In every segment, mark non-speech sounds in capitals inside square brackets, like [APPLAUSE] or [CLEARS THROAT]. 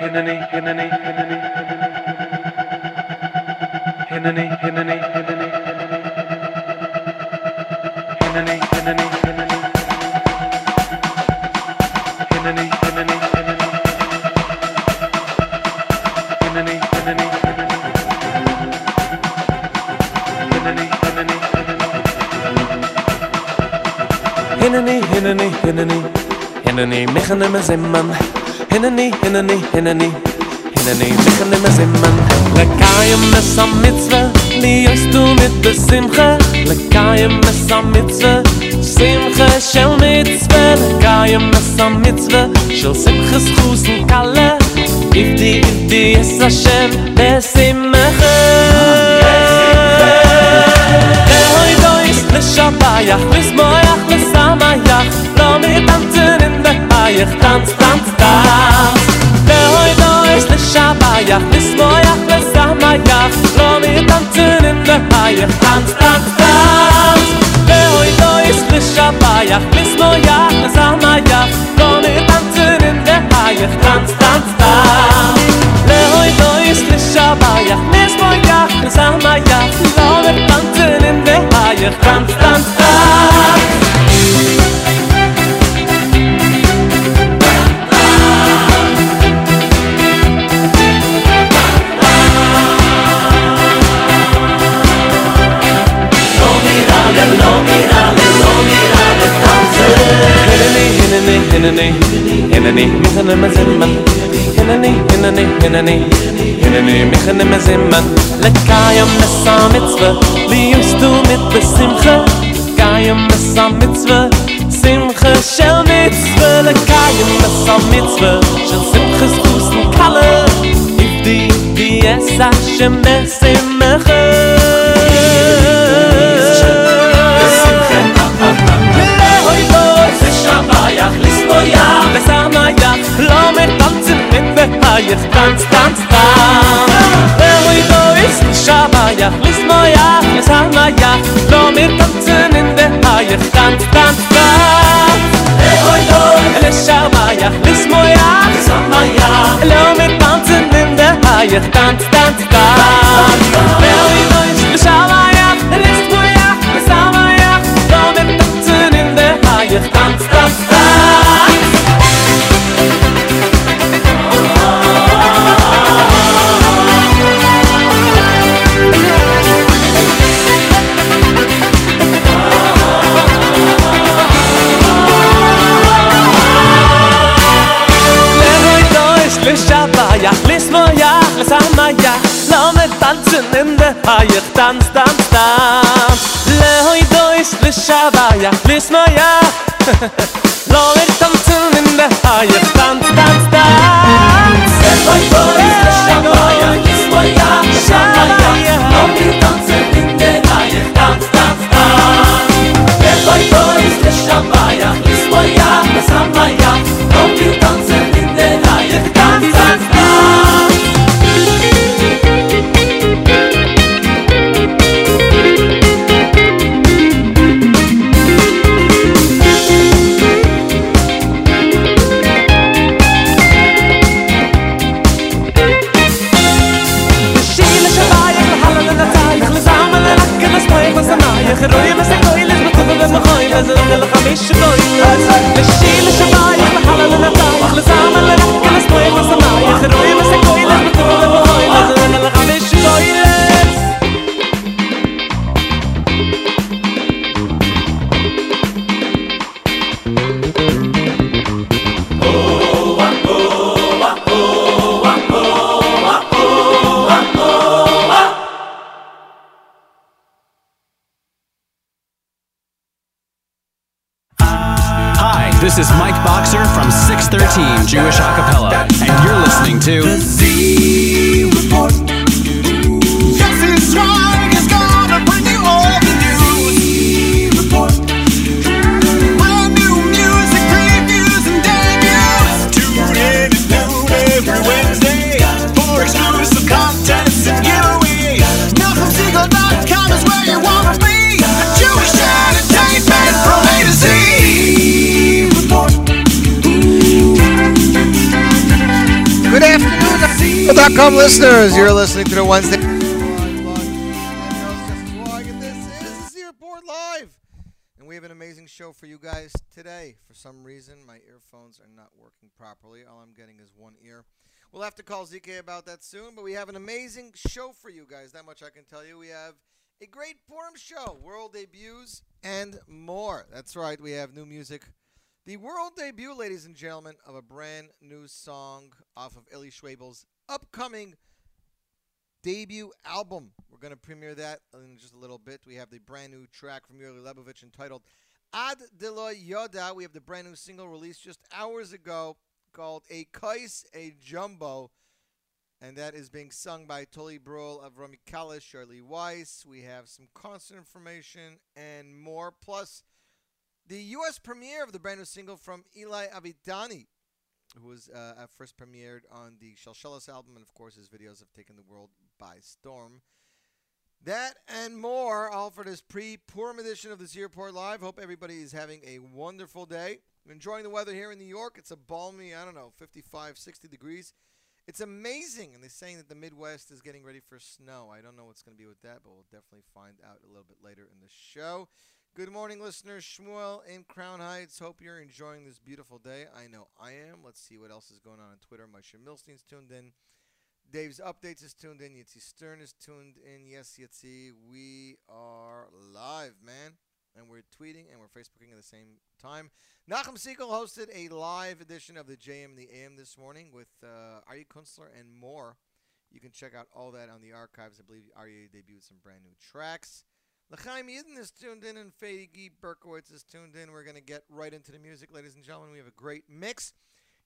hinne me zimman hinne hinne hinne hinne hinne me zimman le kayem hinani hinani hinani mikhne mazimman hinani hinani hinani hinani mikhne mazimman lekayem mesam mitzva li yostu mit besimcha lekayem mesam mitzva simcha shel mitzva lekayem mesam mitzva shel simcha schusen kale if di if di es Hashem besimcha Lischabaya, lis moya לא sama אין Ro me tantsen in der דויש tants tants da. לא hoy אין is lischabaya, lis moya khl sama ya, Ro me tantsen in der haye Ich tanz, tanz, tanz Lehoi, do ist die Schaba Ja, mis boi, ja, mis ama, ja Lohre, tanzen in der Haie tanz, tanz, tanz hinene hinene hinene mazemman hinene hinene hinene hinene hinene mazemman le kayam mesam mitzva li yustu mit besimcha. Kayam mesam mitzva simcha shel mitzva le kayam mesam mitzva shel simcha schusen kalle if di di es a wo ja Es tanzen mit der Feier Tanz, tanz, tanz. Wer wo ich wo ist Schaba ja Lass mir tanzen mit der Feier Tanz, tanz, tanz Wer wo ich wo ist Es ist Schaba ja Lass mir ja Es sah na ja Lass mir tanzen mit der Feier Tanz, tanz, tanz Tanz, tanz, tanz. hayt tants tants tants le hoy do is ya lis no ya [LAUGHS] lo ver tam in the hayt tants tants tants le hoy do is le ya lis no Well.com listeners, you're listening to the Wednesday. And we have an amazing show for you guys today. For some reason, my earphones are not working properly. All I'm getting is one ear. We'll have to call ZK about that soon, but we have an amazing show for you guys. That much I can tell you. We have a great Purim show, world debuts, and more. That's right, we have new music. The world debut, ladies and gentlemen, of a brand new song off of Eli Schwebel's upcoming debut album. We're going to premiere that in just a little bit. We have the brand new track from Yuri Lebovich entitled Ad Delo Yoda. We have the brand new single released just hours ago called A Kais, A Jumbo. And that is being sung by Toli Brol of Rami Kalish, Charlie Weiss. We have some concert information and more. Plus, the U.S. premiere of the brand new single from Eli Avidani, who was uh, at first premiered on the Shalshelas album, and of course his videos have taken the world by storm. That and more, all for this pre-Purim edition of the Z Report Live. Hope everybody is having a wonderful day. Enjoying the weather here in New York. It's a balmy, I don't know, 55, 60 degrees. It's amazing, and they're saying that the Midwest is getting ready for snow. I don't know what's going to be with that, but we'll definitely find out a little bit later in the show. Good morning, listeners. Shmuel in Crown Heights. Hope you're enjoying this beautiful day. I know I am. Let's see what else is going on on Twitter. Moshe Milstein's tuned in. Dave's updates is tuned in. Yitzi Stern is tuned in. Yes, Yitzi, we are live, man. And we're tweeting and we're Facebooking at the same time. Nachum Segal hosted a live edition of the JM in the AM this morning with uh, Arya Kunstler and more. You can check out all that on the archives. I believe Arya debuted some brand new tracks. L'chaim Yidden is tuned in, and G. Berkowitz is tuned in. We're going to get right into the music, ladies and gentlemen. We have a great mix.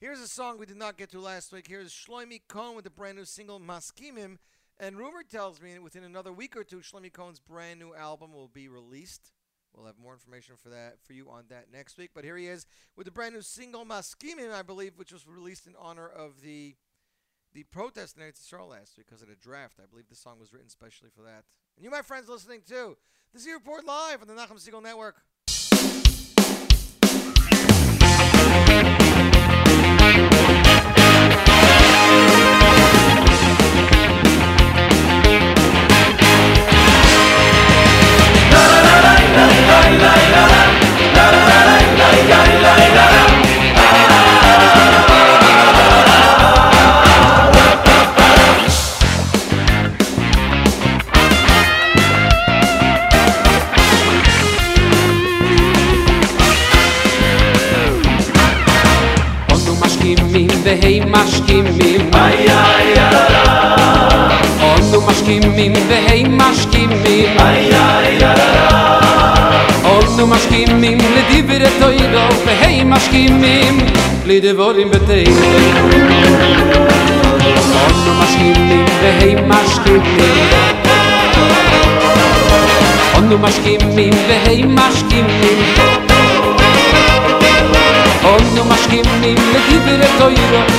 Here's a song we did not get to last week. Here's Shlomi Cohen with the brand new single Maskimim. And rumor tells me within another week or two, Shlomi Cohen's brand new album will be released. We'll have more information for that for you on that next week. But here he is with the brand new single Maskimim, I believe, which was released in honor of the the protest in Eretz Yisrael last week because of the draft. I believe the song was written specially for that. And you, my friends, listening too. This is your report live on the Nachum Segal Network.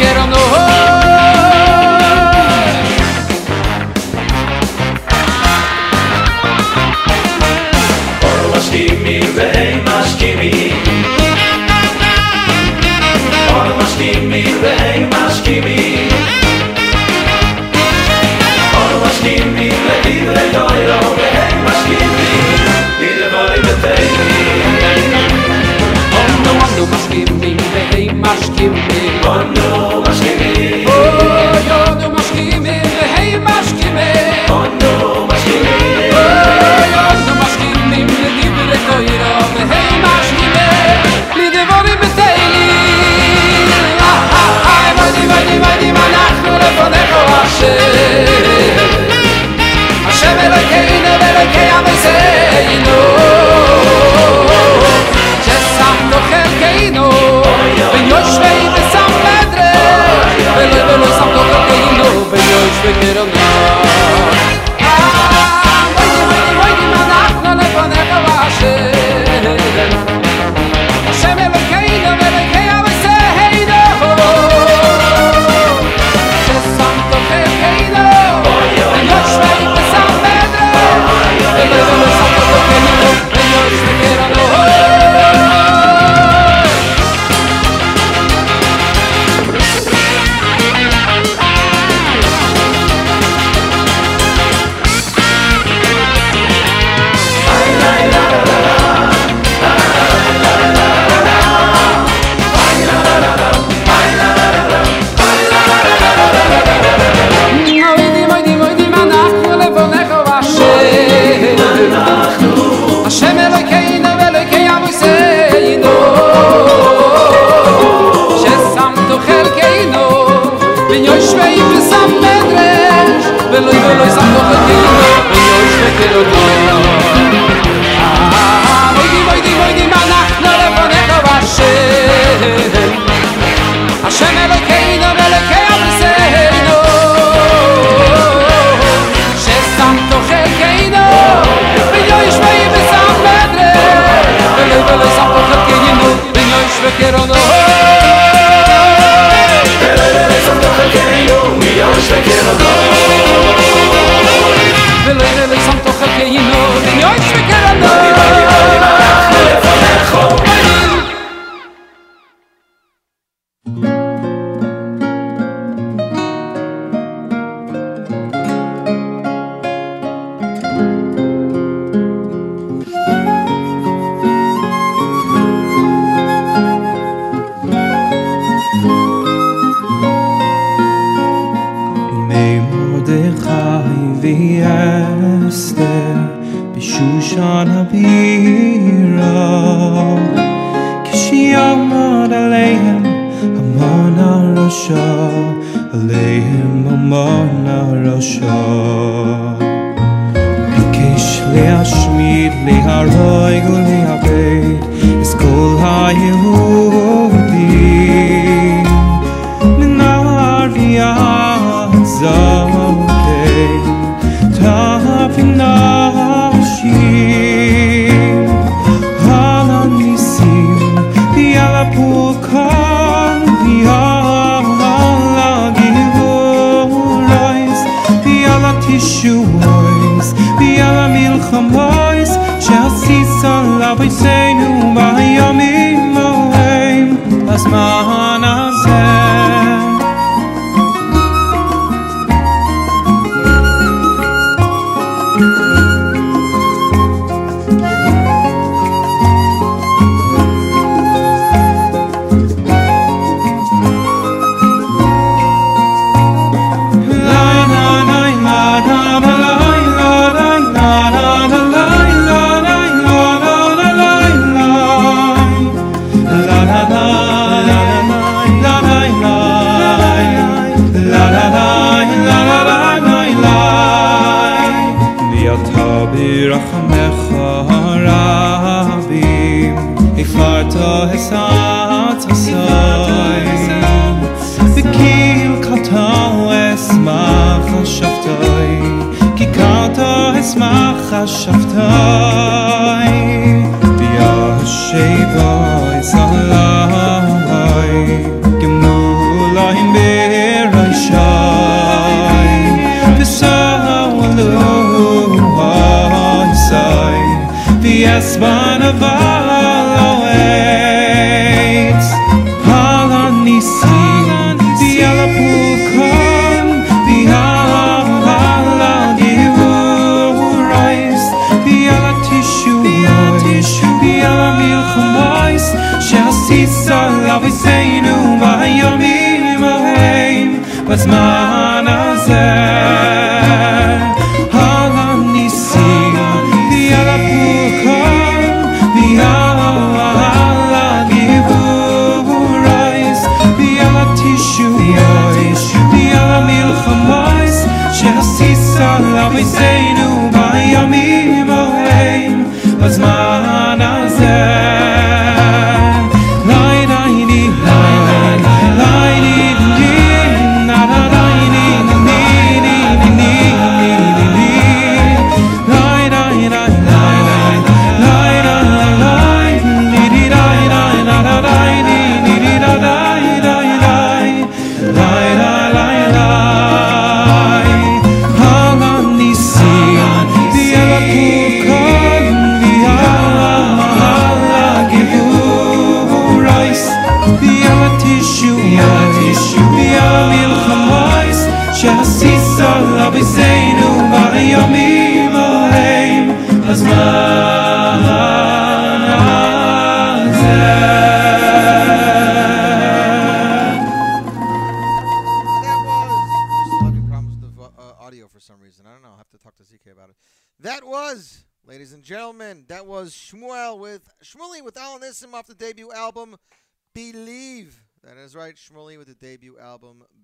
get on the we get on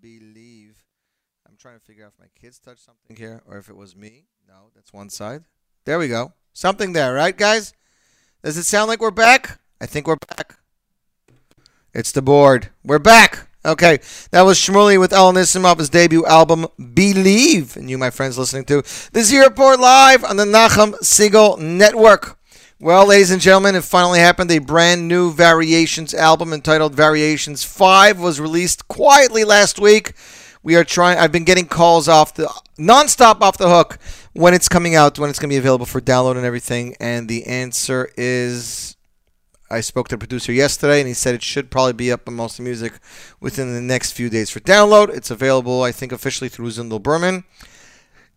Believe. I'm trying to figure out if my kids touched something here or if it was me. No, that's one side. There we go. Something there, right, guys? Does it sound like we're back? I think we're back. It's the board. We're back. Okay, that was Shmuley with El Nissim his debut album, Believe. And you, my friends, listening to this year report live on the Nachum Segal Network. Well, ladies and gentlemen, it finally happened. A brand new Variations album entitled Variations 5 was released quietly last week. We are trying, I've been getting calls off the, nonstop off the hook when it's coming out, when it's going to be available for download and everything. And the answer is I spoke to the producer yesterday, and he said it should probably be up on most music within the next few days for download. It's available, I think, officially through Zindel Berman.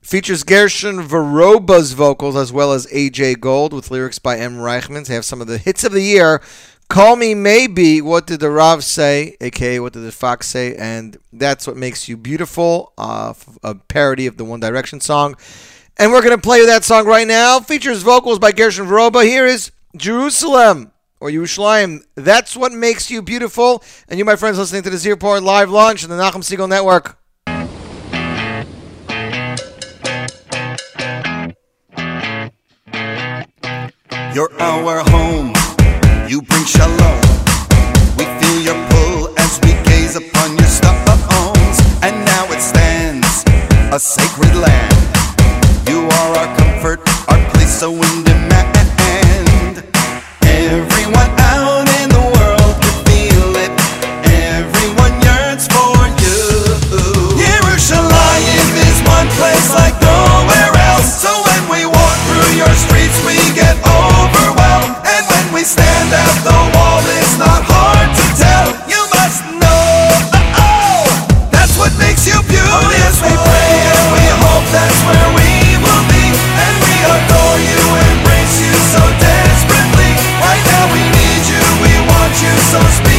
Features Gershon Veroba's vocals as well as AJ Gold with lyrics by M. Reichman. They have some of the hits of the year. Call Me Maybe, What Did the Rav Say, aka What Did the Fox Say, and That's What Makes You Beautiful, uh, a parody of the One Direction song. And we're going to play that song right now. Features vocals by Gershon Veroba. Here is Jerusalem or Yerushalayim. That's what makes you beautiful. And you, my friends, listening to the Z Report live launch on the Nachum Segal Network. You're our home, you bring shalom. We feel your pull as we gaze upon your stones, and now it stands, a sacred land. You are our comfort, our place so in demand. Everyone out in the world can feel it. Everyone yearns for you. Yerushalayim is one place like nowhere Stand at the wall, it's not hard to tell. You must know. Oh, that's what makes you beautiful. yes, we pray and we hope that's where we will be. And we adore you, embrace you so desperately. Right now we need you, we want you so speedily.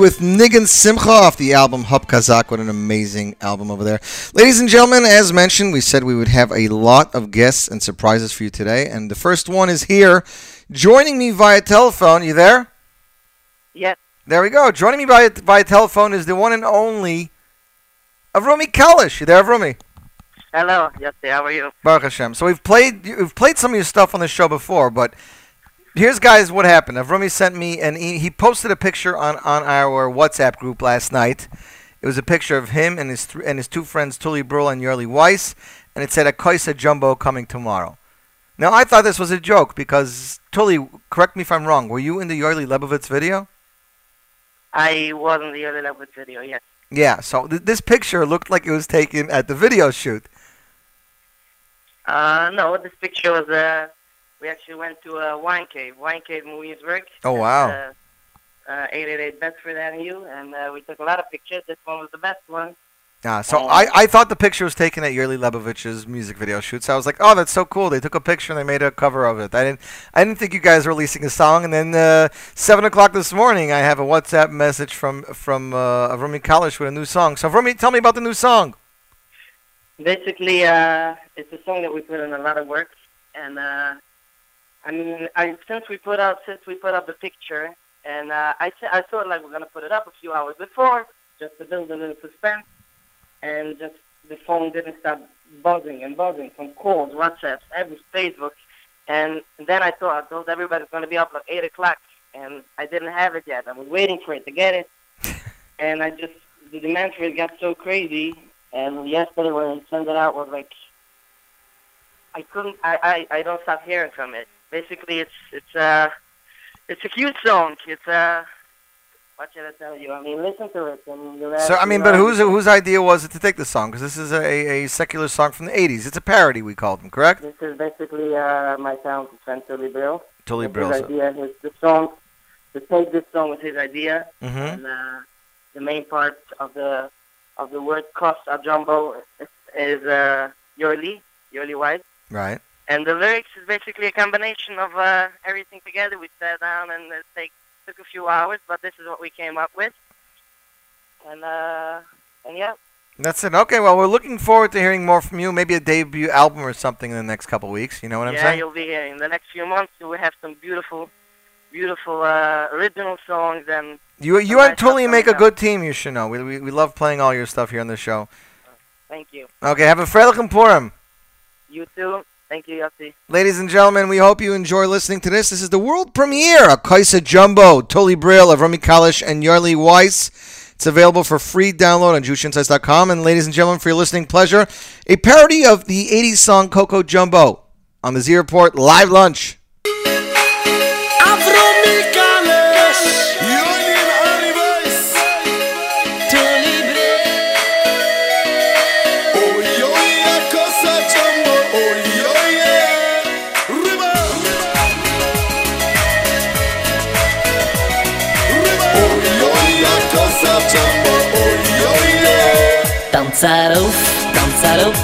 With Nigan Simcha off the album Hub Kazak. What an amazing album over there. Ladies and gentlemen, as mentioned, we said we would have a lot of guests and surprises for you today. And the first one is here, joining me via telephone. You there? Yes. There we go. Joining me via, via telephone is the one and only Avrumi Kalish. You there, Avrumi? Hello. Yes, how are you? Baruch Hashem. So we've played we've played some of your stuff on the show before, but here's guys what happened. Avrumi sent me and he, he posted a picture on, on our WhatsApp group last night. It was a picture of him and his th- and his two friends Tully Brule and Yerli Weiss, and it said a Koisa Jumbo coming tomorrow. Now I thought this was a joke because Tully, correct me if I'm wrong. Were you in the Yerli Lebovitz video? I was in the early level video, yes. Yeah. So th- this picture looked like it was taken at the video shoot. Uh, no, this picture was, uh, we actually went to a wine cave, wine cave in Williamsburg. Oh wow. Uh, uh, 888 Bedford Avenue, and uh, we took a lot of pictures. This one was the best one. Yeah, so. I, I thought the picture was taken at Yerli Lebovich's music video shoot. So I was like, oh, that's so cool. They took a picture and they made a cover of it. I didn't I didn't think you guys were releasing a song. And then uh, seven o'clock this morning, I have a WhatsApp message from from uh, Avrumi Kalish with a new song. So Avrumi, tell me about the new song. Basically, uh, it's a song that we put in a lot of work, and uh, I mean, I, since we put out since we put up the picture, and uh, I th- I thought like we're gonna put it up a few hours before, just to build a little suspense, and just the phone didn't stop buzzing and buzzing from calls, WhatsApps, every Facebook, and then I thought I told everybody it's gonna be up like eight o'clock, and I didn't have it yet. I was waiting for it to get it, [LAUGHS] and I just the demand for it got so crazy and yesterday when I sent it out was like I couldn't I, I, I don't stop hearing from it. Basically it's it's uh it's a cute song. It's uh what should I tell you? I mean listen to it and you'll So I mean, but whose whose idea was it to take this song? Because this is a, a secular song from the '80s. It's a parody. We called them, correct? this is basically uh my talented friend Tully Brill. Tully His idea his the song to take this song was his idea Mm-hmm. and uh the main part of the of the word cost a jumbo is, is uh Yurli, Yurli White. Right. And the lyrics is basically a combination of uh, everything together. We sat down and it take, took a few hours, but this is what we came up with. And uh, and yeah, That's it. Okay, well, we're looking forward to hearing more from you. Maybe a debut album or something in the next couple weeks. You know what I'm yeah, saying? you'll be here in the next few months. Will have some beautiful, beautiful uh, original songs and You you and nice make a good team. You should know. We, we we love playing all your stuff here on the show. Thank you. Okay, have a Freilich and Purim. You too. Thank you, Yossi. Ladies and gentlemen, we hope you enjoy listening to this. This is the world premiere of Kaisa Jumbo, Tuli Brill of Rami Kalish and Yarli Weiss. It's available for free download on JewishInsights.com. And ladies and gentlemen, for your listening pleasure, a parody of the 80s song Coco Jumbo on the Z Report Live Lunch. Tanz auf, tanz auf,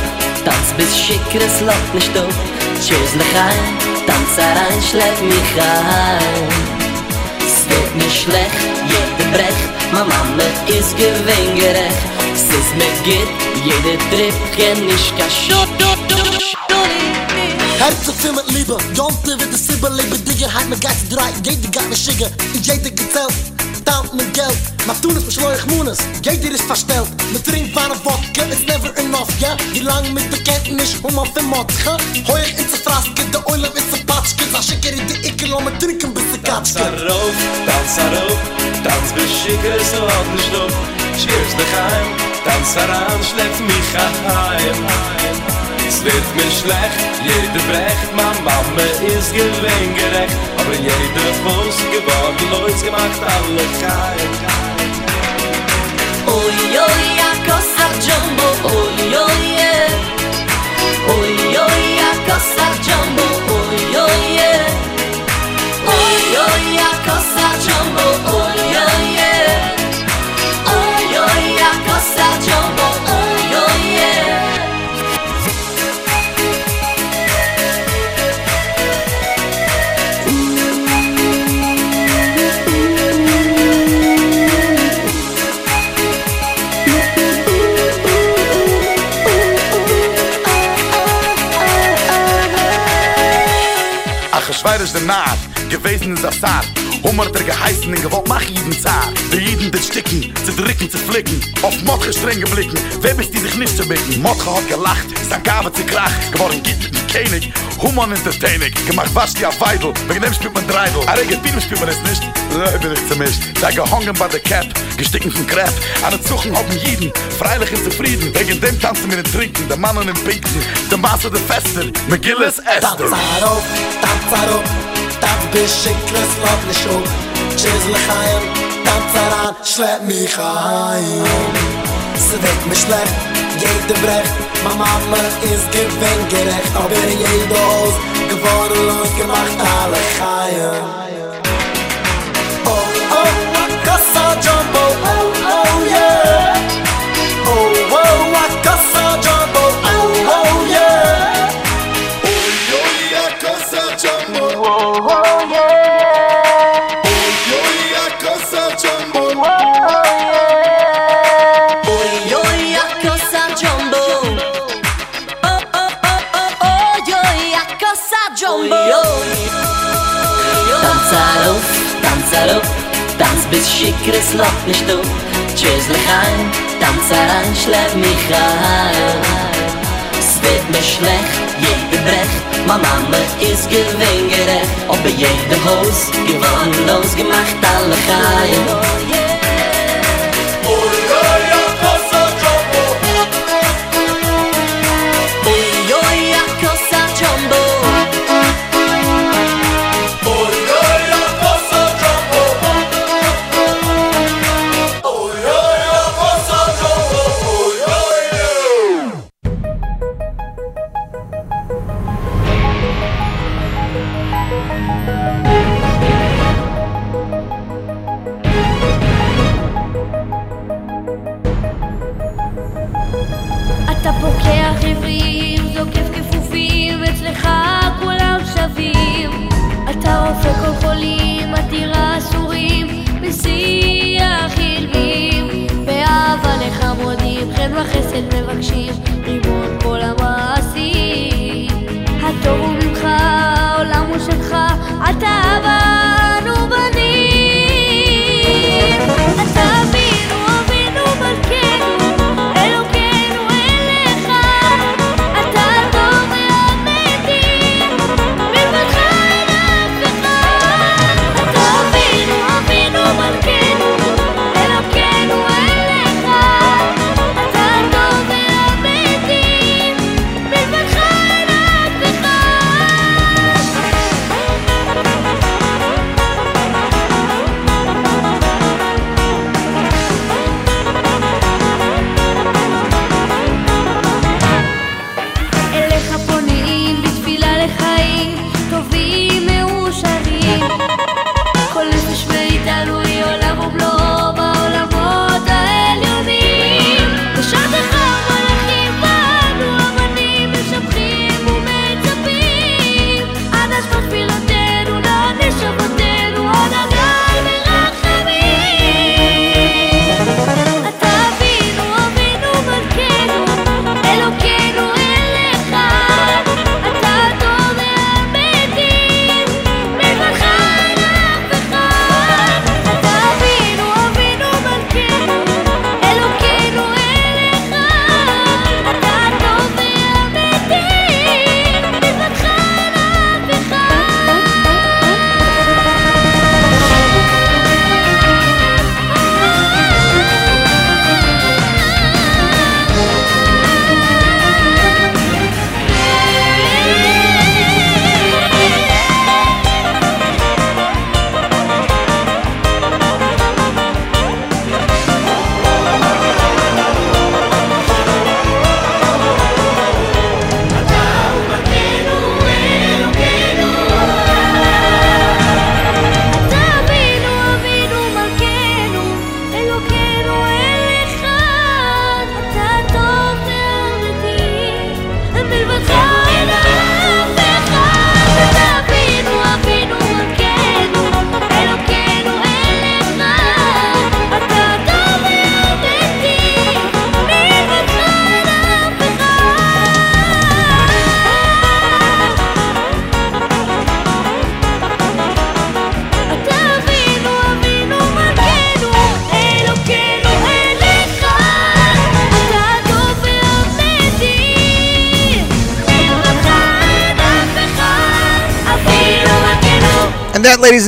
tanz bis schickres Lot nicht auf Tschüss nach ein, tanz rein, schlepp mich rein. Es wird mir schlecht, jede Brech, ma Mama ist gewinn gerecht. Es ist mir geht, jede Trip, kenn ich kein Schott. Du, du, du. Herz und Zimmer, Liebe, Jonte wird es immer, Liebe, Digga, hat mir geist, drei, geht die Gatme, Schigge, ich jäte. betaalt mit geld. Maar toen is mijn schlooie gemoenis Jij dit is versteld Mijn drink van een vodka is never enough, ja? Yeah? Die lang met de kentenis om um auf dem mot, ha? Hoi ik in z'n fraske, de oilem is z'n patschke Zal schikker in die ikker, laat me drinken bij z'n katschke Dans haar rook, dans haar rook Dans bij schikker, zo wat een schlook Cheers de geheim, dans haar aan, schlecht mich haar heim. Es wird mir schlecht, jeder brecht, ma Mama is gewinn gerecht, aber jeder Fuss gewohnt, leuts gemacht, alle kein. Oi, oi, a Cossa Jumbo, oi, oi, yeah. Oi, oi, a Cossa Jumbo, Ist der Naht, gewesen ist das Saat. Hummer der geheißen, in gewollt mach jeden Zahn. Die jeden das Sticken, zu drücken, zu flicken. Auf Motke streng geblicken, wer bist die sich nicht zu bicken? Motke hat gelacht, sein Gabe zu krach. Geworden gibt ein König, Hummer entertaining. Gemacht was die auf Weidel, wegen dem spielt man Dreidel. A rege Film spielt man es nicht, Nö, bin ich ziemlich. Da gehangen bei der Cap, gesticken von Crap. An den Zuchen dem Jeden, freilich ist zufrieden. Wegen dem tanzen wir den Trinken, der Mann und den Pinken. Der Master der Festen, McGillis Esther. Tanz auf, בשקלס לאט לשאול צ'ז לחיים תם צרן שלט מי חיים זה דק משלט גייט דברך ma מאמא is gewen gerecht. Aber jeder aus geworden los gemacht alle tanz bis schicker es läuft nicht auf. Tschüss lechaim, tanz heran, schläg mich heim. Es wird mir schlecht, jeder brecht, ma Mama ist gewinngerecht. Ob bei jedem Haus gewonnen, losgemacht, alle Chaim.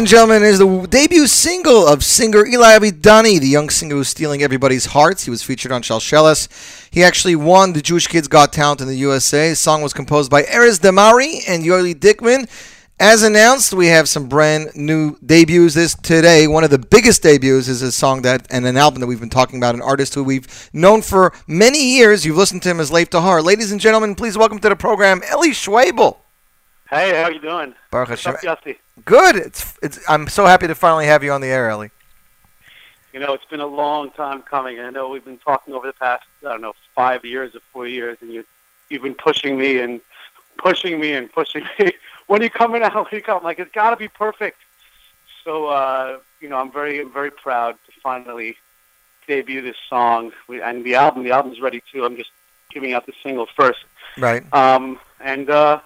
And gentlemen, is the debut single of singer Eli Abidani, the young singer who's stealing everybody's hearts. He was featured on Shalshelis. He actually won the Jewish Kids Got Talent in the USA. The song was composed by Erez Damari and Yoeli Dickman. As announced, we have some brand new debuts this today. One of the biggest debuts is a song that and an album that we've been talking about, an artist who we've known for many years. You've listened to him as Lev Tahor. Ladies and gentlemen, please welcome to the program Eli Schwebel. Hey, how you doing? Baruch What's Hashem. up, Yossi? Good. It's it's. I'm so happy to finally have you on the air, Ellie. You know, it's been a long time coming. I know we've been talking over the past, I don't know, five years or four years, and you, you've been pushing me and pushing me and pushing me. [LAUGHS] when are you coming out? When are you coming? Like, it's got to be perfect. So, uh, you know, I'm very, I'm very proud to finally debut this song. We, and the album, the album's ready too. I'm just giving out the single first. Right. Um, and uh,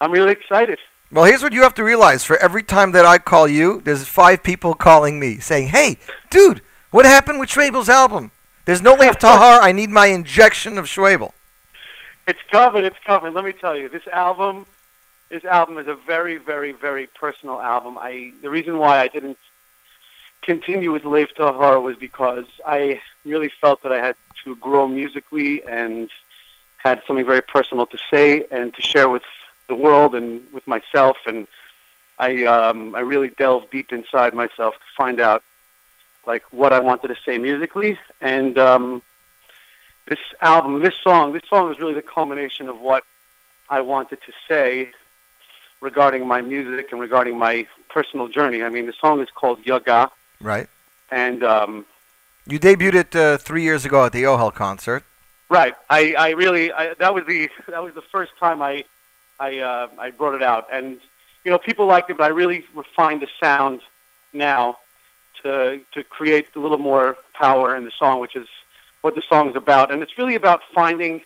I'm really excited. Well, here's what you have to realize: for every time that I call you, there's five people calling me saying, "Hey, dude, what happened with Schwebel's album? There's no Lev Tahor. I need my injection of Schwebel." It's covered. It's covered. Let me tell you, this album, this album is a very, very, very personal album. I the reason why I didn't continue with Lev Tahor was because I really felt that I had to grow musically and had something very personal to say and to share with the world and with myself. And I um, I really delved deep inside myself to find out like what I wanted to say musically and. Um, this album, this song, this song was really the culmination of what I wanted to say regarding my music and regarding my personal journey. I mean, the song is called Yaga, Right. and um, You debuted it uh, three years ago at the Ohel concert. right, I, I really, I, that was the that was the first time I, I, uh, I brought it out, and you know, people liked it, but I really refined the sound now to to create a little more power in the song, which is what the song is about, and it's really about finding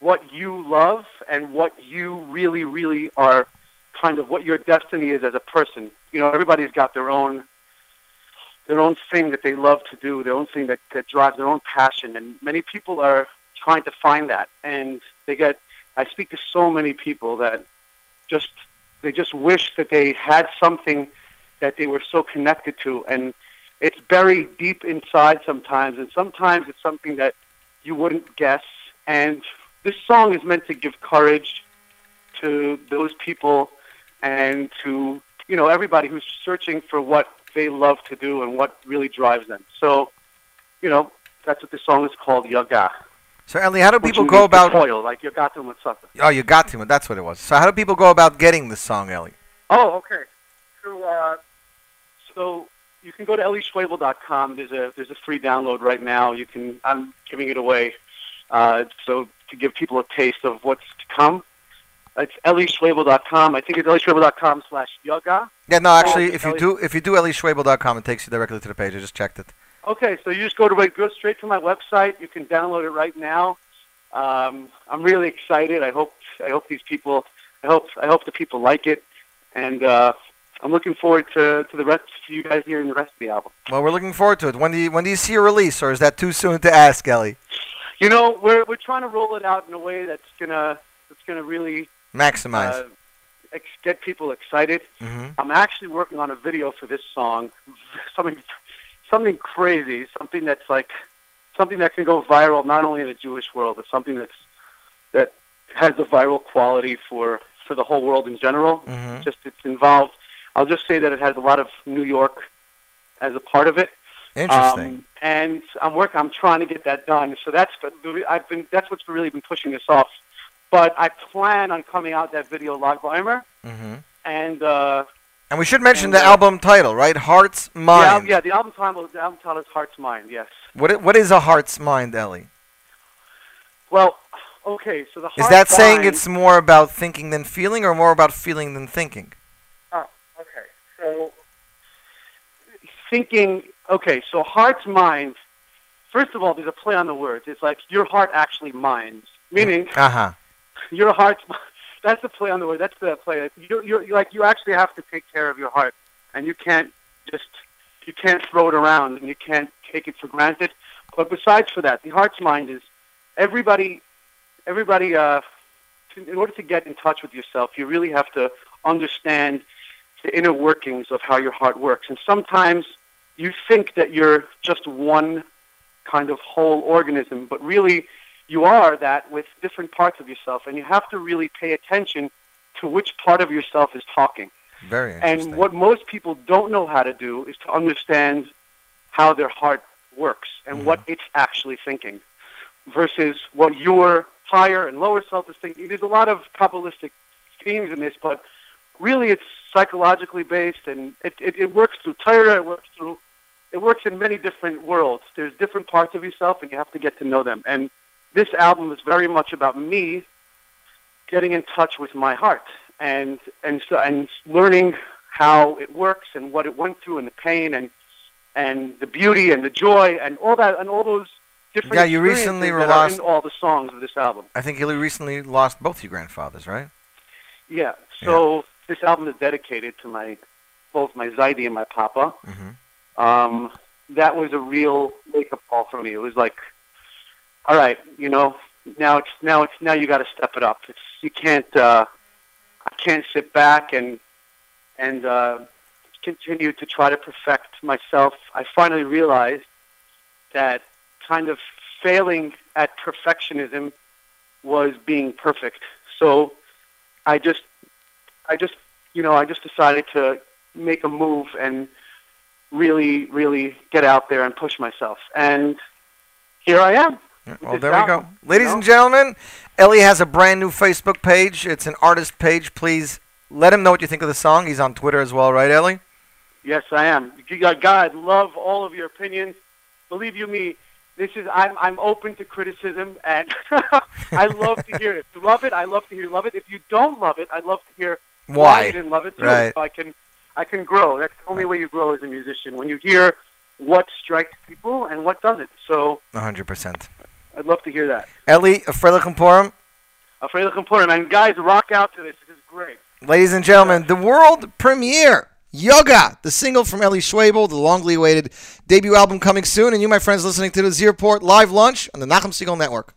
what you love and what you really, really are, kind of what your destiny is as a person. You know, everybody's got their own their own thing that they love to do, their own thing that, that drives their own passion, and many people are trying to find that, and they get. I speak to so many people that just they just wish that they had something that they were so connected to, and it's buried deep inside sometimes, and sometimes it's something that you wouldn't guess. And this song is meant to give courage to those people and to you know everybody who's searching for what they love to do and what really drives them. So, you know, that's what this song is called, Yaga. So, Ellie, how do which people go to about? toil, like Yagatum with something. Oh, you got to. That's what it was. So, how do people go about getting this song, Ellie? Oh, okay. So, uh, so you can go to elischwebel.com. There's a there's a free download right now. You can I'm giving it away, uh, so to give people a taste of what's to come. It's elischwebel.com. I think it's elischwebel.com slash yoga. Yeah, no, actually, if you do, if you do elischwebel.com, it takes you directly to the page. I just checked it. Okay, so you just go to my, go straight to my website. You can download it right now. Um, I'm really excited. I hope I hope these people I hope I hope the people like it, and uh, I'm looking forward to, to the rest for you guys hearing the rest of the album. Well, we're looking forward to it. When do you, when do you see a release, or is that too soon to ask, Ellie? You know, we're we're trying to roll it out in a way that's gonna that's gonna really Maximize. uh, ex- get people excited. Mhm. I'm actually working on a video for this song, [LAUGHS] something something crazy, something that's like something that can go viral not only in the Jewish world, but something that's that has a viral quality for for the whole world in general. Mhm. Just it's involved. I'll just say that it has a lot of New York as a part of it. Interesting. Um, and I'm working. I'm trying to get that done. So that's I've been. That's what's really been pushing this off. But I plan on coming out that video Lag Baimer, hmm and uh, And we should mention And, the uh, album title, right? Heart's yeah, Mind. yeah, the album title, the album title is Heart's Mind. Yes. What What is a heart's mind, Ellie? Well, okay. So the Is that saying Mind- it's more about thinking than feeling, or more about feeling than thinking? Oh, okay. So thinking. Okay, so Heart's Mind. First of all, there's a play on the words. It's like your heart actually minds, meaning Uh huh. [LAUGHS] your heart's that's the play on the word that's the play. You're, you're you're like you actually have to take care of your heart and you can't just you can't throw it around and you can't take it for granted. But besides for that the heart's mind is everybody everybody uh to, in order to get in touch with yourself you really have to understand the inner workings of how your heart works. And sometimes you think that you're just one kind of whole organism but really you are that with different parts of yourself, and you have to really pay attention to which part of yourself is talking. Very interesting. And what most people don't know how to do is to understand how their heart works and what mm-hmm. it's actually thinking versus what your higher and lower self is thinking. There's a lot of Kabbalistic themes in this, but really it's psychologically based and it, it, it works through Torah, it works through it works in many different worlds. There's different parts of yourself and you have to get to know them. And this album is very much about me getting in touch with my heart and and so and learning how it works and what it went through and the pain and and the beauty and the joy and all that and all those different Yeah, you recently lost- all the songs of this album. I think you recently lost both your grandfathers, right? Yeah. So this album is dedicated to my both my Zaidi and my Papa. Mm-hmm. Um, that was a real wake up call for me. It was like, all right, you know, now it's now it's now you got to step it up. It's you can't uh, I can't sit back and and uh, continue to try to perfect myself. I finally realized that kind of failing at perfectionism was being perfect. So I just I just you know I just decided to make a move and really really get out there and push myself and here I am. Well, there we go. Ladies you know? and gentlemen, Ellie has a brand new Facebook page. It's an artist page. Please let him know what you think of the song. He's on Twitter as well, right, Ellie? Yes, I am. You uh, got- God, love all of your opinions. Believe you me, this is I'm I'm open to criticism, and [LAUGHS] I love to hear it. If you love it, I love to hear you love it. If you don't love it, I'd love to hear Why? you didn't love it too. Right. So I can I can grow. That's the only way you grow as a musician when you hear what strikes people and what doesn't. So 100%. I'd love to hear that. Ellie, Afrelicum Purim. Afraid of complaint, and guys, rock out to this. This is great. Ladies and gentlemen, the world premiere, Yoga, the single from Eli Schwebel, the longly awaited debut album coming soon. And you, my friends, listening to the Z Report Live Lunch on the Nachum Segal Network.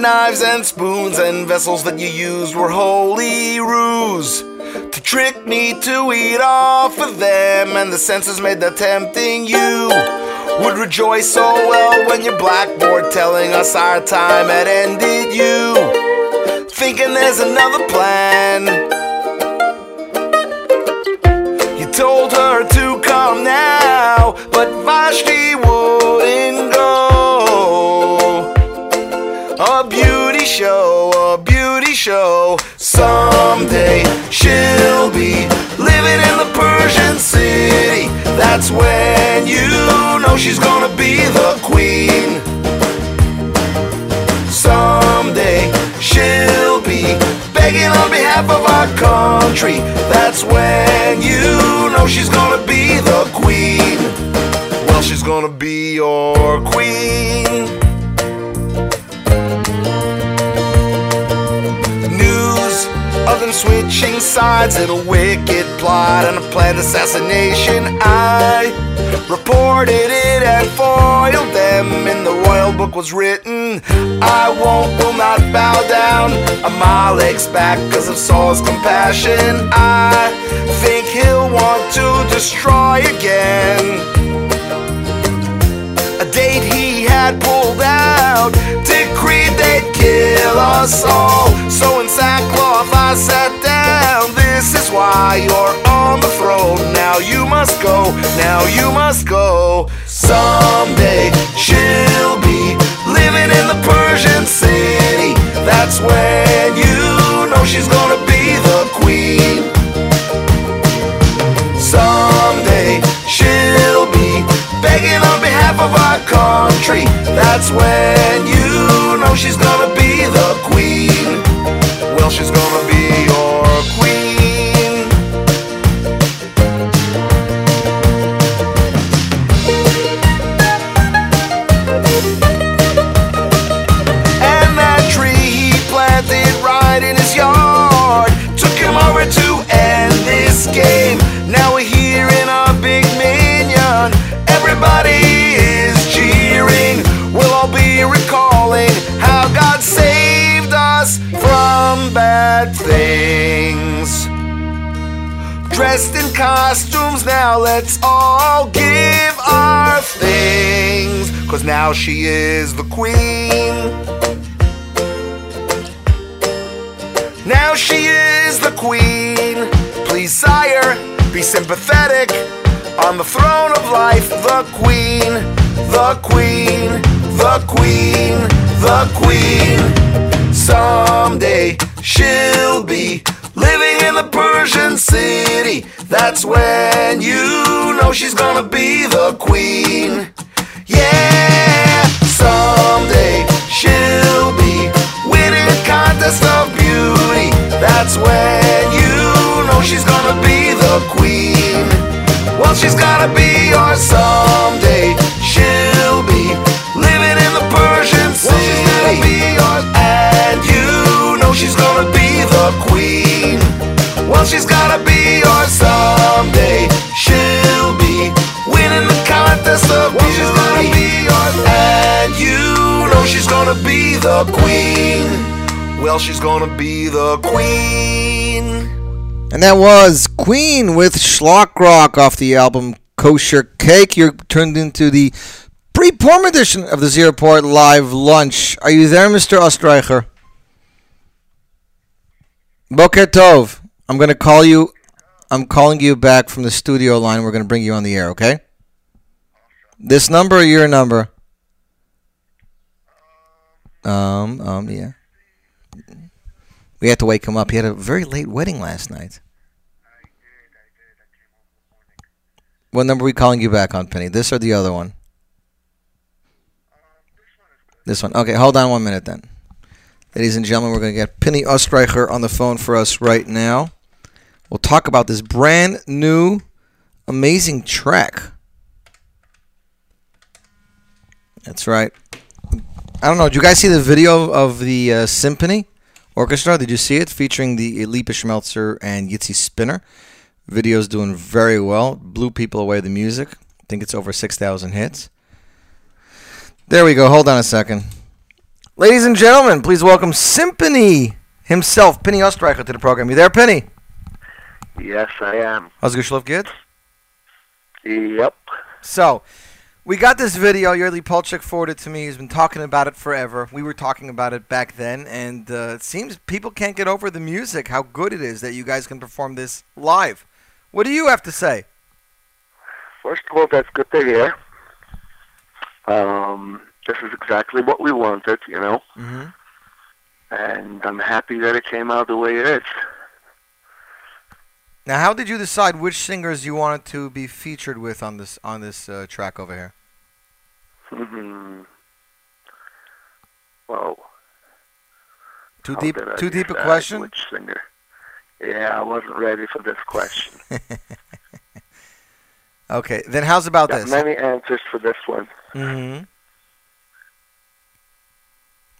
Knives and spoons and vessels that you used were holy ruse to trick me to eat off of them, and the senses made the tempting you would rejoice so well when your blackboard telling us our time had ended. You thinking there's another plan. You told her to come now, but Vashti wouldn't show, a beauty show. Someday she'll be living in the Persian city. That's when you know she's gonna be the queen. Someday she'll be begging on behalf of our country. That's when you know she's gonna be the queen. Well, she's gonna be your queen. Of them switching sides in a wicked plot and a planned assassination. I reported it and foiled them. In the royal book was written, I won't, will not bow down. Amalek's back because of Saul's compassion. I think he'll want to destroy again. A date he had pulled out decreed they'd kill us all. So in sackcloth I sat down. This is why you're on the throne. Now you must go. Now you must go. Someday she'll be living in the Persian city. That's when you know she's gonna be the queen. Someday she'll be begging on behalf of our country. That's when you know she's gonna be the queen. She's gonna be your Dressed in costumes, now let's all give our things. Cause now she is the queen. Now she is the queen. Please, sire, be sympathetic. On the throne of life, the queen, the queen, the queen, the queen. Someday she'll be living in the Persian city. That's when you know she's gonna be the queen. Yeah, someday she'll be winning a contest of beauty. That's when you know she's gonna be the queen. Well, she's gotta be yours someday. She'll be living in the Persian city. And you know she's gonna be the queen. She's gotta be yours someday. She'll be winning the contest of beauty. And you know she's gonna be the queen. Well, she's gonna be the queen. And that was Queen with Schlock Rock off the album Kosher Cake. You're turned into the pre-Purim edition of the Z Report Live Lunch. Are you there, Mr. Ostreicher? Boker Tov. I'm to call you. I'm calling you back from the studio line. We're to bring you on the air, okay? This number or your number? Um, um, yeah. We had to wake him up. He had a very late wedding last night. What number are we calling you back on, Pinny? This or the other one? This one. Okay, hold on one minute then. Ladies and gentlemen, we're going to get Pinny Ostreicher on the phone for us right now. We'll talk about this brand new, amazing track. That's right. I don't know. Did you guys see the video of the uh, symphony orchestra? Did you see it featuring the Lipa Schmelzer and Yitzi Spinner? Video's doing very well. Blew people away the music. I think it's over 6,000 hits. There we go. Hold on a second. Ladies and gentlemen, please welcome Sympinny himself, Pinny Ostreicher, to the program. You there, Pinny? Yes, I am. How's Geschlaf good? Yep. So, we got this video. Yerli Polchik forwarded to me. He's been talking about it forever. We were talking about it back then, and uh, it seems people can't get over the music, how good it is that you guys can perform this live. What do you have to say? First of all, that's good to hear. Um, this is exactly what we wanted, you know, Mm-hmm. and I'm happy that it came out the way it is. Now, how did you decide which singers you wanted to be featured with on this on this uh, track over here? [LAUGHS] Well, Too deep, too deep a question. Which singer? Yeah, I wasn't ready for this question. [LAUGHS] Okay, then how's about Got this? many answers for this one. Mm-hmm.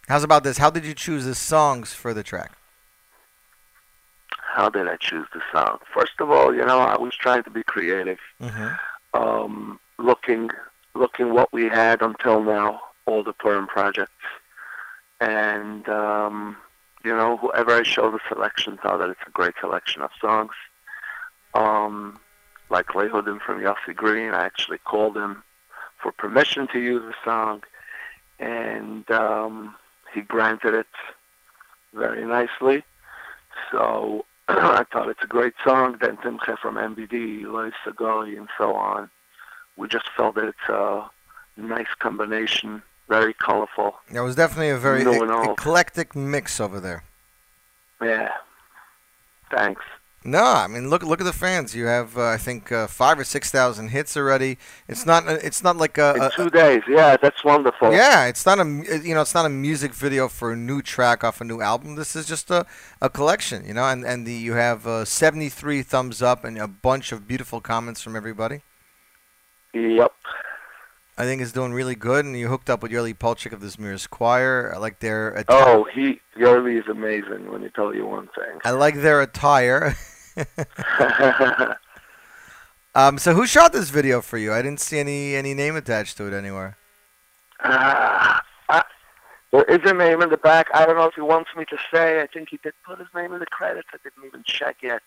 How's about this? How did you choose the songs for the track? How did I choose the song? First of all, you know, I was trying to be creative. Mm-hmm. um, looking looking what we had until now, all the Purim projects, and um, you know, whoever I show the selection saw that it's a great selection of songs. Um, like Lehudim from Yossi Green, I actually called him for permission to use the song, and um, he granted it. very nicely. So [CLEARS THROAT] I thought it's a great song. Timche from MBD, Lois Sagori, and so on. We just felt that it's a nice combination, very colorful. That was definitely a very e- eclectic mix over there. Yeah. Thanks. No, I mean look look at the fans. You have uh, I think uh, five or six thousand hits already. It's not it's not like a, In a two days, yeah, that's wonderful. yeah. It's not a you know it's not a music video for a new track off a new album. This is just a, a collection, you know. And and the you have uh, seventy three thumbs up and a bunch of beautiful comments from everybody. Yep. I think it's doing really good. And you hooked up with Yurli Polchik of the Zmiris Choir. I like their atti- Oh, he Yoli is amazing. Let me tell you one thing. I like their attire. [LAUGHS] [LAUGHS] um, so who shot this video for you? I didn't see any any name attached to it anywhere. Ah, I, there is a name in the back. I don't know if he wants me to say. I think he did put his name in the credits. I didn't even check yet.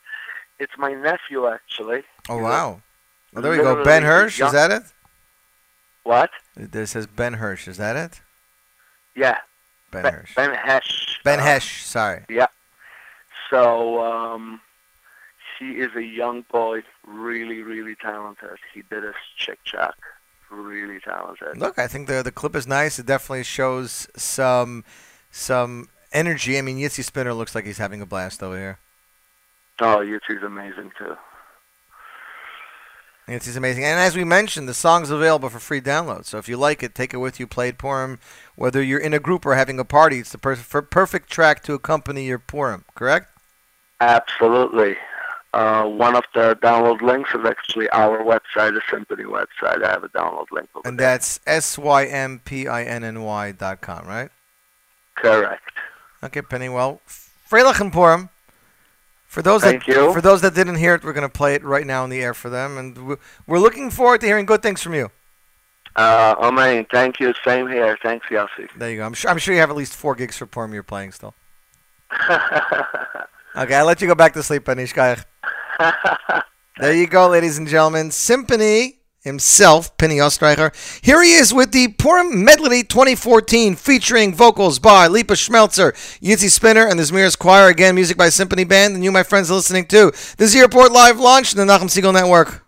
It's my nephew, actually. Oh You know, wow! Oh, there we go. Ben Hirsch, young- is that it? What? There says Ben Hirsch, is that it? Yeah. Ben Be- Hirsch. Ben Hesh. Ben Uh, Hesh, sorry. Yeah. So um, he is a young boy, really, really talented. He did his chick jack, really talented. Look, I think the the clip is nice. It definitely shows some some energy. I mean, Yitzy Spinner looks like he's having a blast over here. Oh, YouTube's amazing too. It's amazing. And as we mentioned, the song's available for free download. So if you like it, take it with you, play it Purim. Whether you're in a group or having a party, it's the per- perfect track to accompany your Purim, correct? Absolutely. Uh, one of the download links is actually our website, the Sympinny website. I have a download link. Over And that's S-Y-M-P-I-N-N-Y dot com, right? Correct. Okay, Pinny. Well, Freilach and Purim. For those Thank that you. for those that didn't hear it, we're going to play it right now in the air for them, and we- we're looking forward to hearing good things from you. Uh, Amen. Thank you. Same here. Thanks, Yossi. There you go. I'm sure I'm sure you have at least four gigs for Purim you're playing still. [LAUGHS] Okay, I'll let you go back to sleep, Pinny. [LAUGHS] There you go, ladies and gentlemen. Sympinny himself, Pinny Ostreicher. Here he is with the Purim Medley 2014, featuring vocals by Lipa Schmelzer, Yitzi Spinner, and the Zmiris Choir. Again, music by Sympinny Band, and you, my friends, are listening to this Z Report Live launch in the Nachum Segal Network.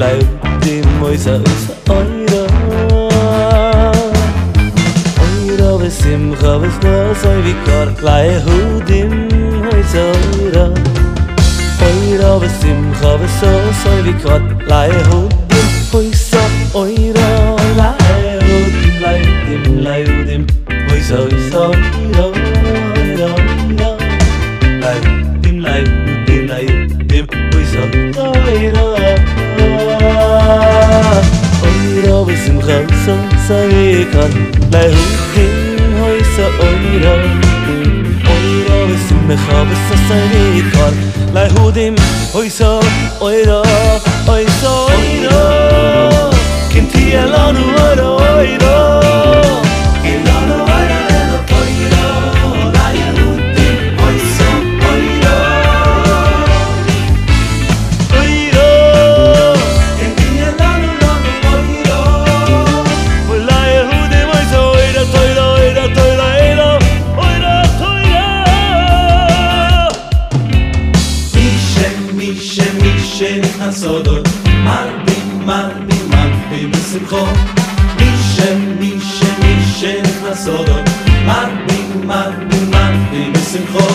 làm tim môi sợ ôi đó ôi đó về sim khờ về mơ soi vì còn lại hữu tim hơi sợ đó ôi đó về sim khờ về sơ soi vì còn lại hữu tim hơi sợ ôi đó ôi lá e hữu tim lại tim lại hữu tim, hơi sợ sợ đó đó đó lại tim lại tim lại tim, hơi sợ ôi đó را به שמחה וסוסרי כאן להודים הויסה אוירה אוירה ושמחה וסוסרי כאן להודים הויסה אוירה הויסה אוירה כן תהיה לנו אוירה אוירה سادا من بین من بین من بین خود.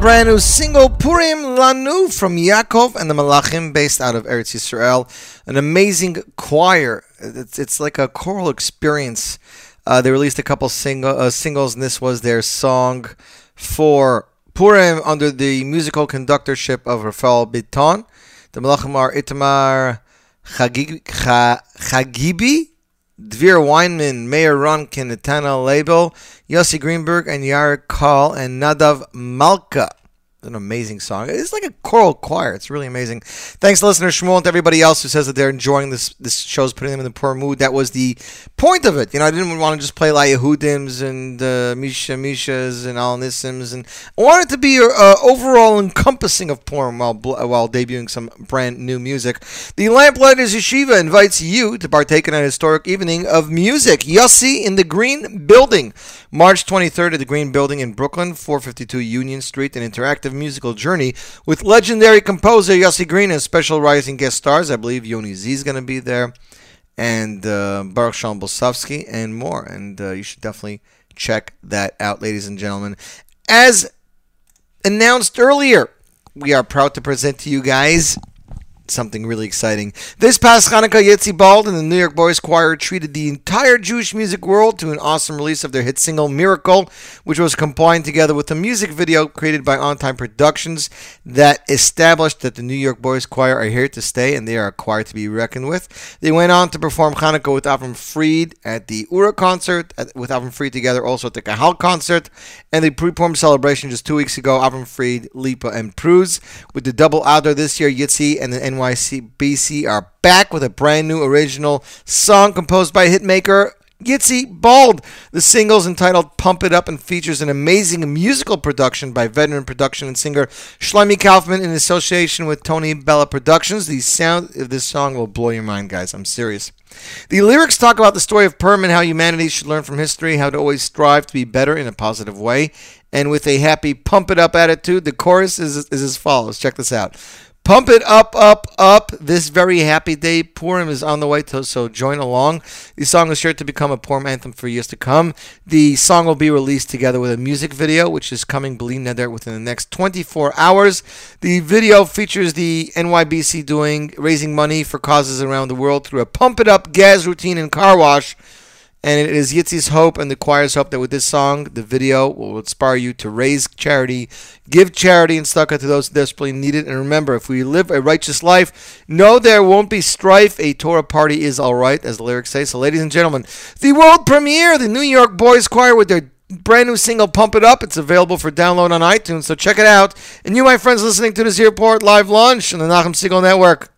brand new single Purim Lanu from Yaakov and the Malachim, based out of Eretz Yisrael. An amazing choir. It's, it's like a choral experience. Uh, they released a couple uh, singles, and this was their song for Purim under the musical conductorship of Rafael Biton. The Malachim are Itamar Chagib- Chagibi Dvir Weinman, Mayor Ronkin, Natana Label, Yossi Greenberg, and Yair Kahl, and Nadav Malka an amazing song. It's like a choral choir. It's really amazing. Thanks, listener Shmuel, and to everybody else who says that they're enjoying this. This show's putting them in the poor mood. That was the point of it. You know, I didn't want to just play like Yehudims and uh, Misha Mishas and Al Nissims, and I wanted to be uh, overall encompassing of Purim while while debuting some brand new music. The Lamplighters Yeshiva invites you to partake in an historic evening of music. Yossi in the Green Building, March 23rd at the Green Building in Brooklyn, 452 Union Street, an interactive musical journey with legendary composer Yossi Green and special rising guest stars. I believe Yoni Z is going to be there, and uh, Baruch Shalom Bosovsky, and more. And uh, you should definitely check that out, ladies and gentlemen. As announced earlier, we are proud to present to you guys something really exciting. This past Hanukkah, Yitzi Bald and the New York Boys Choir treated the entire Jewish music world to an awesome release of their hit single Miracle, which was combined together with a music video created by On Time Productions that established that the New York Boys Choir are here to stay and they are a choir to be reckoned with. They went on to perform Hanukkah with Avram Fried at the Ura concert, at, with Avram Fried together also at the Kahal concert, and the pre-Purim celebration just two weeks ago, Avram Fried, Lipa, and Pruz. With the double outdoor this year, Yitzi and the NYCBC are back with a brand new original song composed by hitmaker Yitzi Bald. The single is entitled Pump It Up and features an amazing musical production by veteran production and singer Shlomi Kaufman in association with Tony Bella Productions. The sound of this song will blow your mind, guys. I'm serious. The lyrics talk about the story of Purim and how humanity should learn from history, how to always strive to be better in a positive way, and with a happy pump it up attitude. The chorus is, is as follows. Check this out. Pump it up, up, up. This very happy day. Purim is on the way, to, so join along. The song is sure to become a Purim anthem for years to come. The song will be released together with a music video, which is coming, bli neder, within the next 24 hours. The video features the NYBC doing raising money for causes around the world through a pump it up gas routine and car wash. And it is Yitzi's hope and the choir's hope that with this song, the video will inspire you to raise charity, give charity and succor to those desperately need it. And remember, if we live a righteous life, no, there won't be strife. A Torah party is all right, as the lyrics say. So, ladies and gentlemen, the world premiere, the New York Boys Choir with their brand new single Pump It Up. It's available for download on iTunes, so check it out. And you, my friends, listening to this Z Report Live Lunch on the Nachum Segal Network.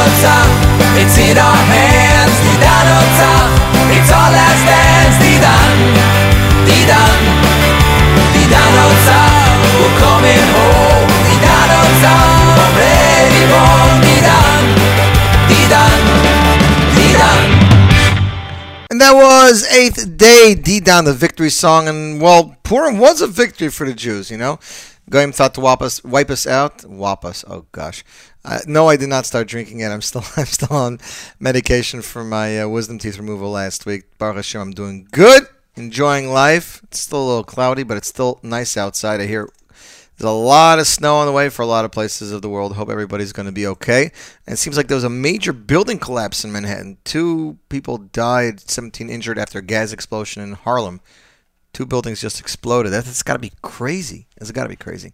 It's in our hands, Didan It's all our last dance, Didan Didan Didan We're coming home, Didan Already born, Didan Didan Didan And that was Eighth Day, D Down, the victory song. And, well, Purim was a victory for the Jews, you know? Goyim thought to wipe us, wipe us out. Wap us. Oh, gosh. Uh, no, I did not start drinking yet. I'm still, [LAUGHS] I'm still on medication for my uh, wisdom teeth removal last week. Baruch Hashem, I'm doing good, enjoying life. It's still a little cloudy, but it's still nice outside. I hear there's a lot of snow on the way for a lot of places of the world. Hope everybody's going to be okay. And it seems like there was a major building collapse in Manhattan. Two people died, 17 injured after a gas explosion in Harlem. Two buildings just exploded. That- That's got to be crazy. That's got to be crazy.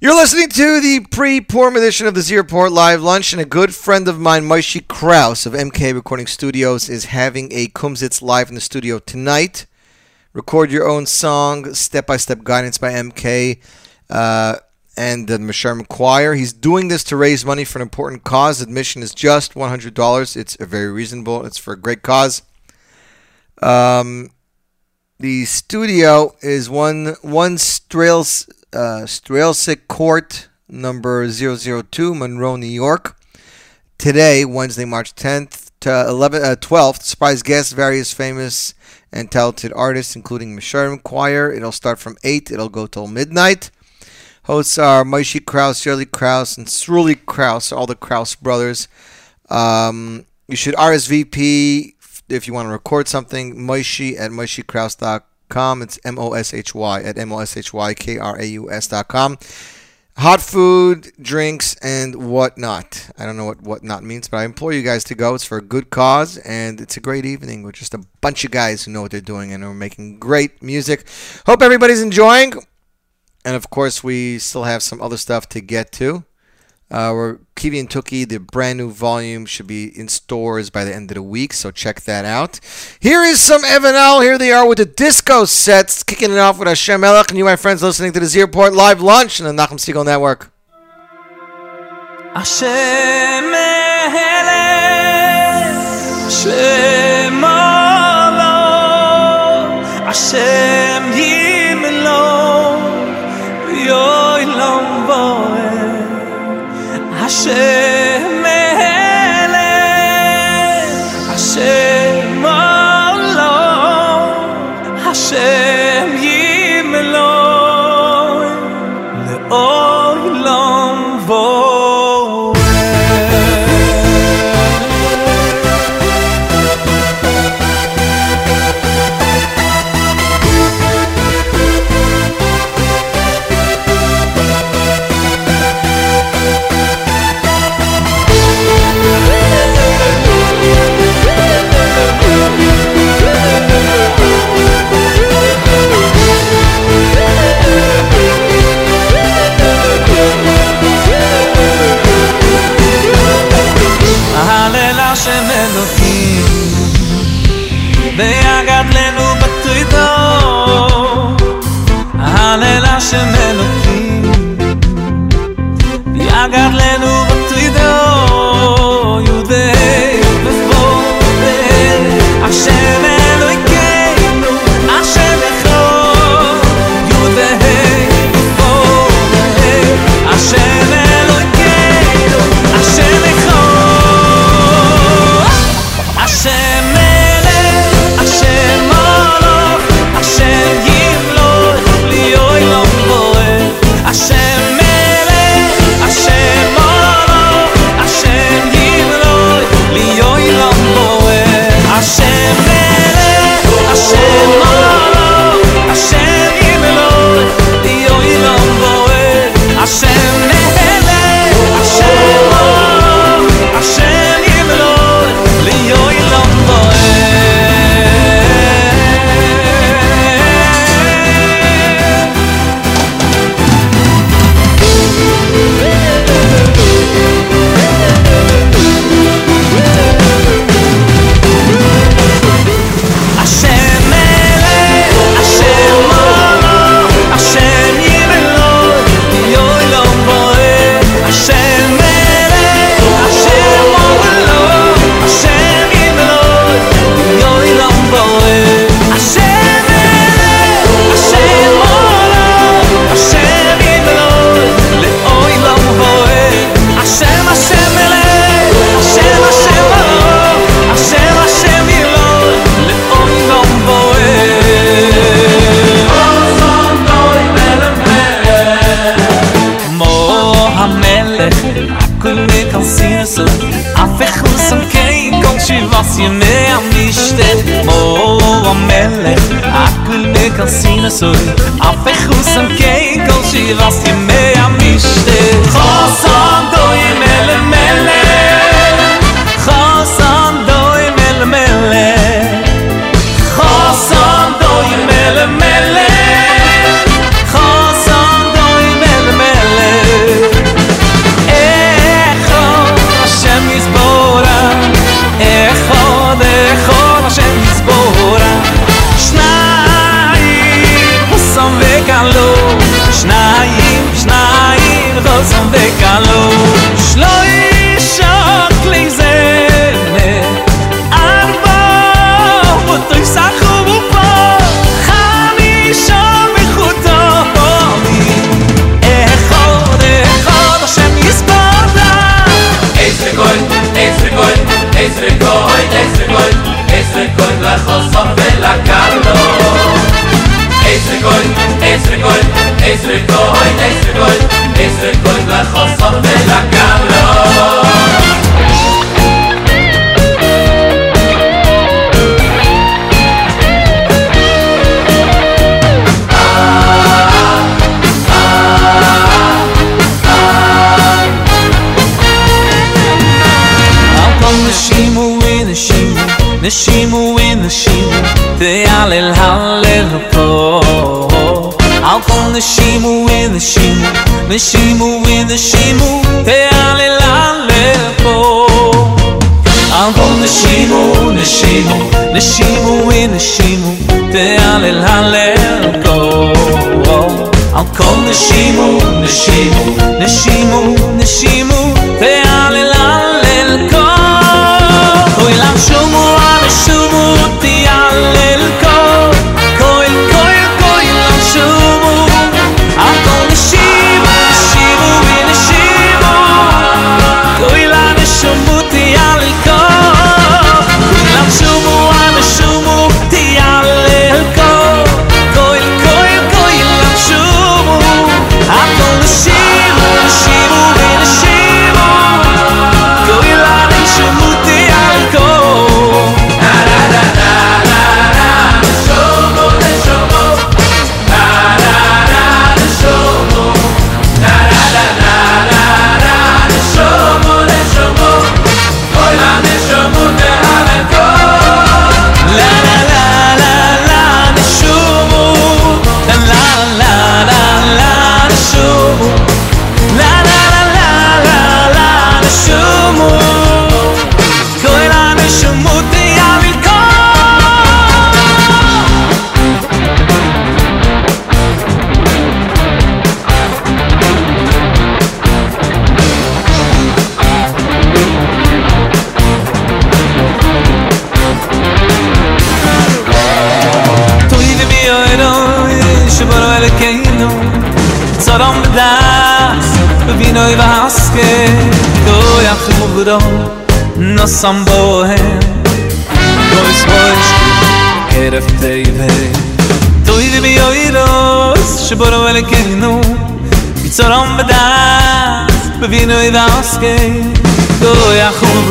You're listening to the pre-Purim edition of the Z Report Live Lunch, and a good friend of mine, Moshe Kraus of MK Recording Studios, is having a Kumsitz live in the studio tonight. Record your own song, step-by-step guidance by MK uh, and the Mesharim Choir. He's doing this to raise money for an important cause. Admission is just $100. It's very reasonable. It's for a great cause. Um, the studio is one one uh, Strailsic Court number 002, Monroe, New York. Today, Wednesday, March 10th to 11, uh, 12th, surprise guests, various famous and talented artists, including Mesharim Choir. It'll start from 8, it'll go till midnight. Hosts are Moshe Kraus, Shirley Kraus, and Sruli Kraus, all the Kraus brothers. Um, you should RSVP if you want to record something. Moshe at MoshyKraus.com. It's M O S H Y at M O S H Y K R A U S.com. Hot food, drinks, and whatnot. I don't know what whatnot means, but I implore you guys to go. It's for a good cause, and it's a great evening with just a bunch of guys who know what they're doing and are making great music. Hope everybody's enjoying. And of course, we still have some other stuff to get to. Uh, we're Kiwi and Tookie, the brand new volume, should be in stores by the end of the week, so check that out. Here is some Evanel. Here they are with the disco sets, kicking it off with Hashem Melech and you, my friends, listening to the Z Report Live Lunch on the Nachum Segal Network. Hashem Hashem Hashem Hashem I got land. Neshimu Neshimu in Neshimu Te'alel halel po. I'll come Neshimu Neshimu Neshimu in Neshimu Te'alel halel po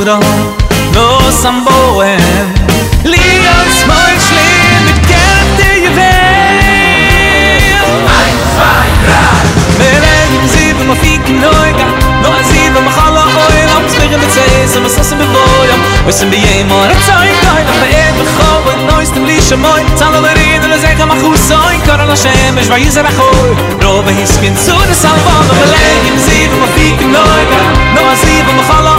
Kuram No Sambo Em Lias Moin Schle Mit Kelp De Ein, zwei, drei. Melech im Sieben Auf Iki Neuga No a Sieben Mach Allah Oira Um Zmeche Mit Zeiss Am Assassin Be Boya Weiss Im Bie Yeh Moin Ach Zoi Koi Nach Bae Eber Cho Boi Nois Tem Lisha Le Zeche Mach Us Oin Koro Lo Shem Es Vai Robe Hiskin Zuna Salva No Melech im Sieben Auf Iki Neuga No a Sieben Mach Allah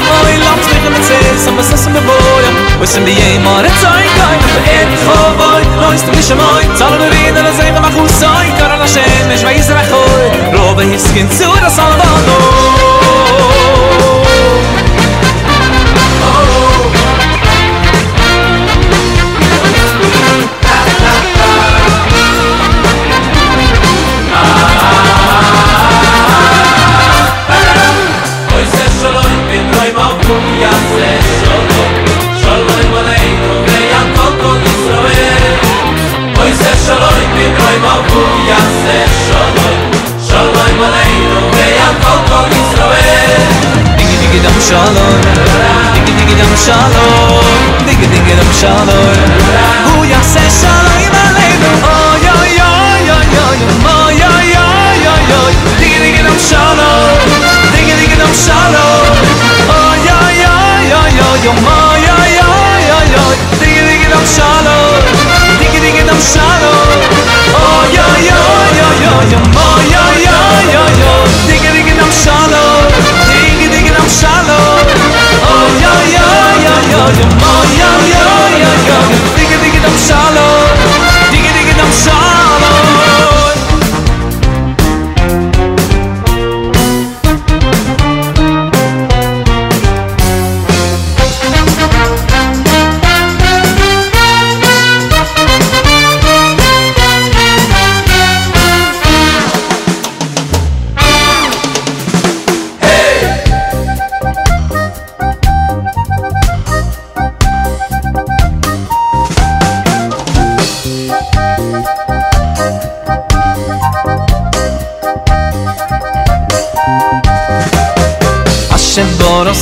ich mit Zeus, am Besess und Beboja Wiss in die Jemar, et zoi koi, ve et chovoi, lois tu mishe moi Zal du rin, ala zeige mach usoi, kar ala shemesh, ve Yisrachoi Robe hiskin zu, das alvano Shalom Avu Hu Oh ya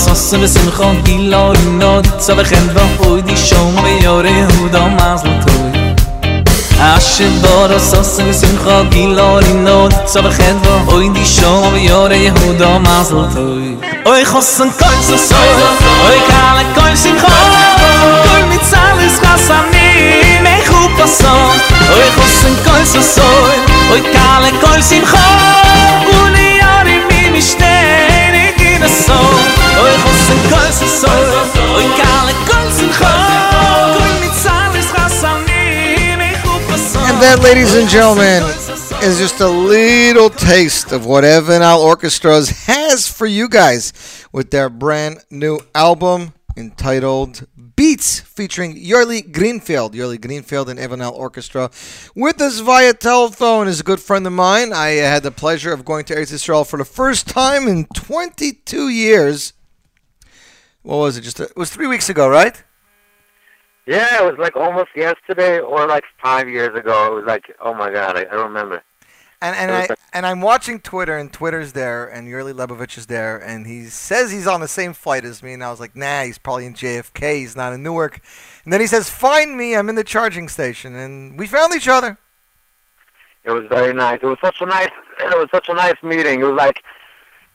Sosse we sim chon gilari nad Sa we va wa hoi di shom Be yore hu da mazl toi Asche bara Sosse we sim chon gilari nad Sa we va wa hoi di shom Be yore hu da mazl toi Oi chossen koi so soi Oi kale koi sim chon Koi mit salis kasa ni Me chupa so. Oi chossen koi so soi Oi kale koi sim chon Uni yari mi mi so Oy chossen koi so so Oy kale koi simcha Koi mit zalis chasani Me chupa so And that, ladies and gentlemen, is just a little taste of what Evan Al Orchestras has for you guys with their brand new album entitled Beats, featuring Yorli Greenfield. Yorli Greenfield and Evan Al Orchestra. With us via telephone is a good friend of mine. I had the pleasure of going to Eretz Israel for the first time in 22 years. What was it? Just a, it was three weeks ago, right? Yeah, it was like almost yesterday or like five years ago. It was like, oh my god, I, I don't remember. And and I and I'm watching Twitter, and Twitter's there, and Yurli Lebovich is there, and he says he's on the same flight as me, and I was like, nah, he's probably in JFK, he's not in Newark. And then he says, find me, I'm in the charging station, and we found each other. It was very nice. It was such a nice. It was such a nice meeting. It was like,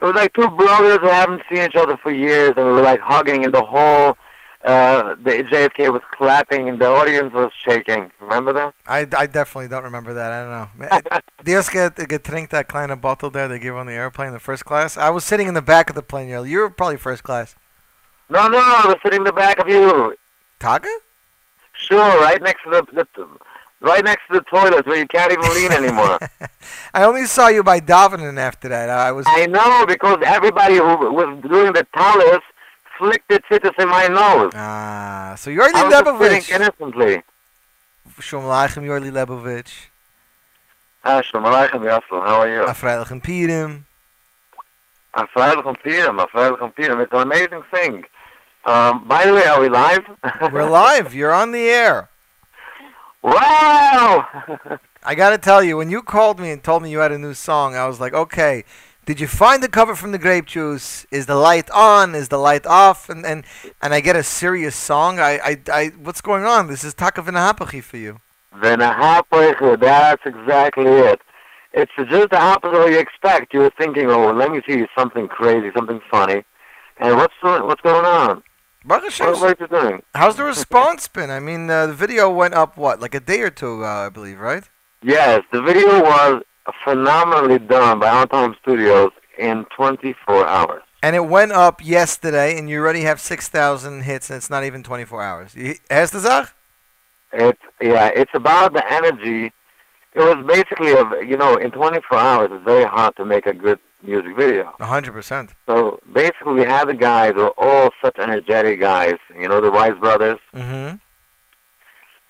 it was like two brothers who haven't seen each other for years, and we were like hugging, and the whole, uh, the JFK was clapping, and the audience was shaking. Remember that? I, I definitely don't remember that. I don't know. [LAUGHS] Dios get getrinkt that kleine bottle there they give on the airplane, the first class. I was sitting in the back of the plane. You were probably first class. No, no, I was sitting in the back of you. Taga? Sure, right next to the, the right next to the toilet where you can't even lean anymore. [LAUGHS] I only saw you by davening after that. I was. I know because everybody who was doing the talus their titties in my nose. Ah, so Yurli I was Lebovich. innocently. Shalom Aleichem, Yurli Lebovich. Ah, Shalom Aleichem, Yassel. How are you? A Freilich and Pirim. I'm Freilich on Purim. I'm Freilich on Purim. It's an amazing thing. Um, by the way, are we live? [LAUGHS] We're live. You're on the air. Wow! [LAUGHS] I got to tell you, when you called me and told me you had a new song, I was like, okay, did you find the cover from the Grape Juice? Is the light on? Is the light off? And and, and I get a serious song. I, I, I what's going on? This is Takav Hapachi for you. Happy, that's exactly it. It's just the opposite of what you expect. You were thinking, oh, let me see something crazy, something funny. And what's what's going on? Baruch Hashem. What, doing? How's the response been? I mean, uh, the video went up, what, like a day or two, uh, I believe, right? Yes, the video was phenomenally done by Anton Studios in 24 hours. And it went up yesterday, and you already have 6,000 hits, and it's not even 24 hours. Hast du Sach? It's yeah, it's about the energy. It was basically a you know in 24 hours it's very hard to make a good music video. 100%. So basically, we had the guys who are all such energetic guys. You know the Wise brothers Mm-hmm.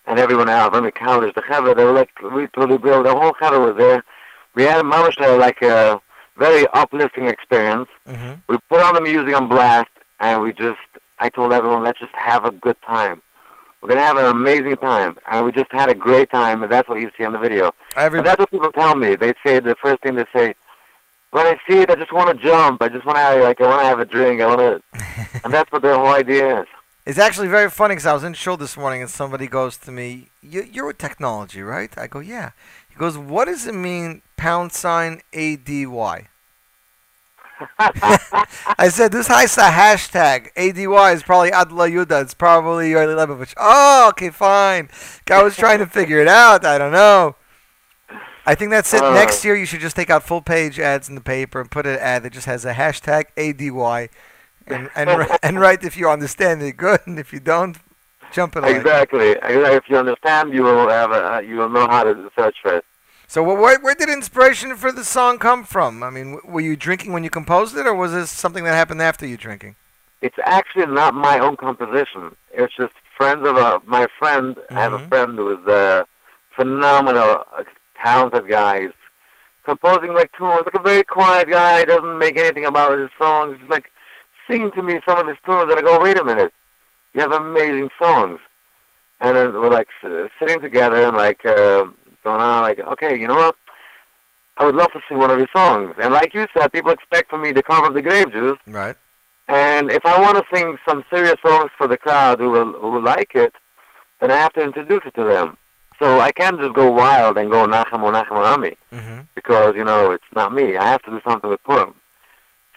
and everyone else. On the counters, the Chevra, they were like we totally built. The whole Chevra was there. We had a mamash there, like a very uplifting experience. Mm-hmm. We put on the music on blast, and we just I told everyone let's just have a good time. We're gonna have an amazing time, and we just had a great time, and that's what you see on the video. Every- And that's what people tell me. They say the first thing they say, when I see it, I just want to jump. I just want to like I want to have a drink. I want to, [LAUGHS] and that's what their whole idea is. It's actually very funny because I was in show this morning and somebody goes to me, "You- "You're with technology, right?" I go, "Yeah." He goes, "What does it mean, pound sign A D Y?" [LAUGHS] I said, "This has a hashtag. A D Y is probably Adla Yuda. It's probably Yorli Lebovich." Oh, okay, fine. I was trying to figure it out. I don't know. I think that's it. Uh. Next year, you should just take out full page ads in the paper and put an ad that just has a hashtag ADY and and, [LAUGHS] [LAUGHS] and write if you understand it good, and if you don't, jump it. Exactly. If you understand, you will have a, you will know how to search for it. So, wh- where, where did inspiration for the song come from? I mean, were you drinking when you composed it, or was this something that happened after you drinking? It's actually not my own composition. It's just friends of a, my friend. I have a Mhm. friend who is a phenomenal, uh, talented guy. He's composing like tunes, like a very quiet guy. Doesn't make anything about his songs. He's like singing to me some of his tunes, and I go, "Wait a minute, you have amazing songs." And then we're like sitting together and like uh, going on, like, "Okay, you know what? I would love to sing one of your songs." And like you said, people expect from me to cover the Grave Juice. Right. And if I want to sing some serious songs for the crowd who will who will like it, then I have to introduce it to them. So I can't just go wild and go Nachem or Nachem Ami Mm-hmm. because you know it's not me. I have to do something with Purim.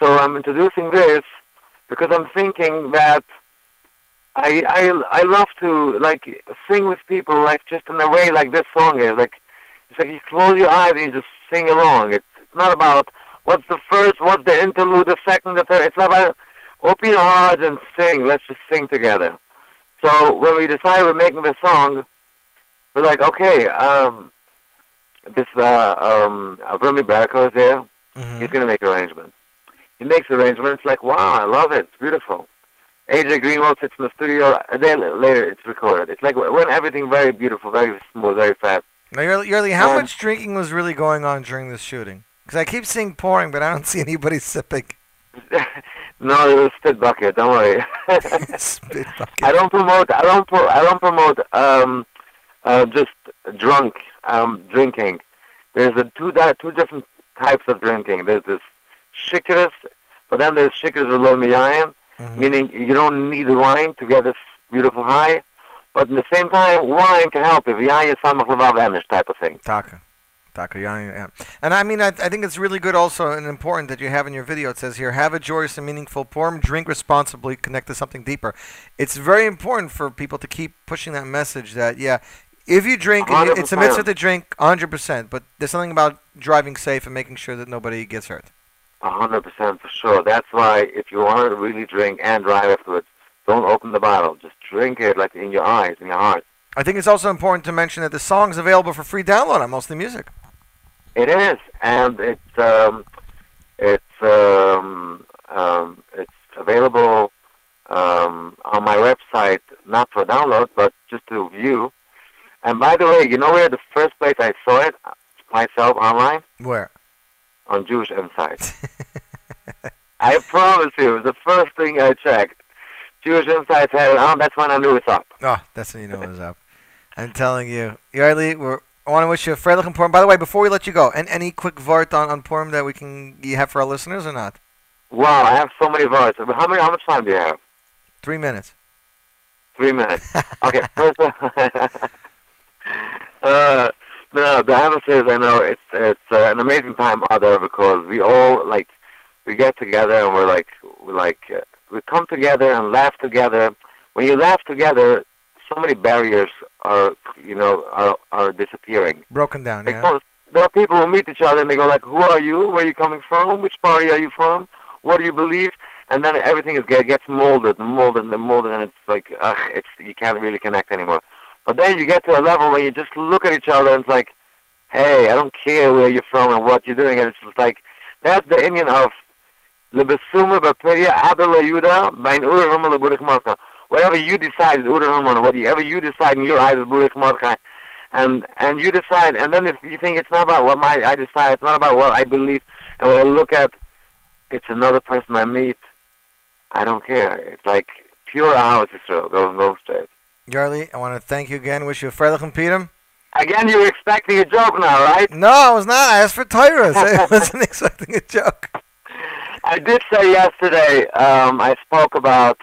So I'm introducing this because I'm thinking that I I I love to like sing with people like just in a way like this song is like it's like you close your eyes and you just sing along. It's, not about what's the first, what's the interlude, the second, the third. It's not about open your heart and sing. Let's just sing together. So when we decided we're making this song, we're like, okay, um, this uh, um, Avrami Barako is there. He's gonna make arrangements. He makes arrangements like, wow, I love it. It's beautiful. AJ Greenwald sits in the studio. A day la- later, it's recorded. It's like when everything very beautiful, very smooth, very fast. Now, Yerli, Yerli, how much drinking was really going on during this shooting? Because I keep seeing pouring, but I don't [LAUGHS] see anybody sipping. [LAUGHS] No, it was spit bucket. Don't worry. [LAUGHS] spit bucket. I don't promote. I don't. Pro, I don't promote. Um, uh, just drunk um, drinking. There's a two di- two different types of drinking. There's this shikras, but then there's shikras below miyayim, meaning you don't need the wine to get this beautiful high. But at the same time, wine can help if you. Yayin samach levav emish type of thing. Taka. Taka, yeah, yeah. And I mean, I, I think it's really good also and important that you have in your video, it says here, have a joyous and meaningful form, drink responsibly, connect to something deeper. It's very important for people to keep pushing that message that, yeah, if you drink, it's a 100%. mitzvah to drink 100%, but there's something about driving safe and making sure that nobody gets hurt. A hundred percent for sure. That's why if you want to really drink and drive afterwards, don't open the bottle. Just drink it like in your eyes, in your heart. I think it's also important to mention that the song's available for free download on Mostly Music. It is, and it's um, it's um, um, it's available um, on my website, not for download, but just to view. And by the way, you know where the first place I saw it myself online Where? On Jewish Insight. [LAUGHS] I promise you, it was the first thing I checked. Jewish Insights had it on. That's when I knew it's up. Oh, that's when you know what's up. I'm telling you. Yarli, we're, I want to wish you a Freilich looking Purim. By the way, before we let you go, and any quick vart on, on Purim that we can you have for our listeners or not? Wow, I have so many votes. How many? How much time do you have? Three minutes. Three minutes. [LAUGHS] Okay. First, [LAUGHS] uh, no, the answer is I know it's it's uh, an amazing time out there because we all like we get together and we're like we like uh, we come together and laugh together. When you laugh together, so many barriers are you know are are disappearing. Broken down, Like, yeah. there are people who meet each other and they go like, "Who are you? Where are you coming from? Which party are you from? What do you believe?" And then everything is get, gets molded and molded and molded, and it's like, ugh, it's you can't really connect anymore. But then you get to a level where you just look at each other and it's like, "Hey, I don't care where you're from and what you're doing," and it's just like that's the Indian of lebesuma b'peria adela yuda bain ur huma leburich malcha. Whatever you decide is ur whatever you decide in your eyes is burich malcha and and you decide. And then if you think it's not about what my I decide, it's not about what I believe, and when I look at, it's another person I meet. I don't care. It's like pure house Israel. Go go straight. Yarli, I want to thank you again. Wish you a Freilich and Purim. Again, you were expecting a joke now, right? No, I was not. I asked for Tyrus. [LAUGHS] I wasn't expecting a joke. I did say yesterday. Um, I spoke about.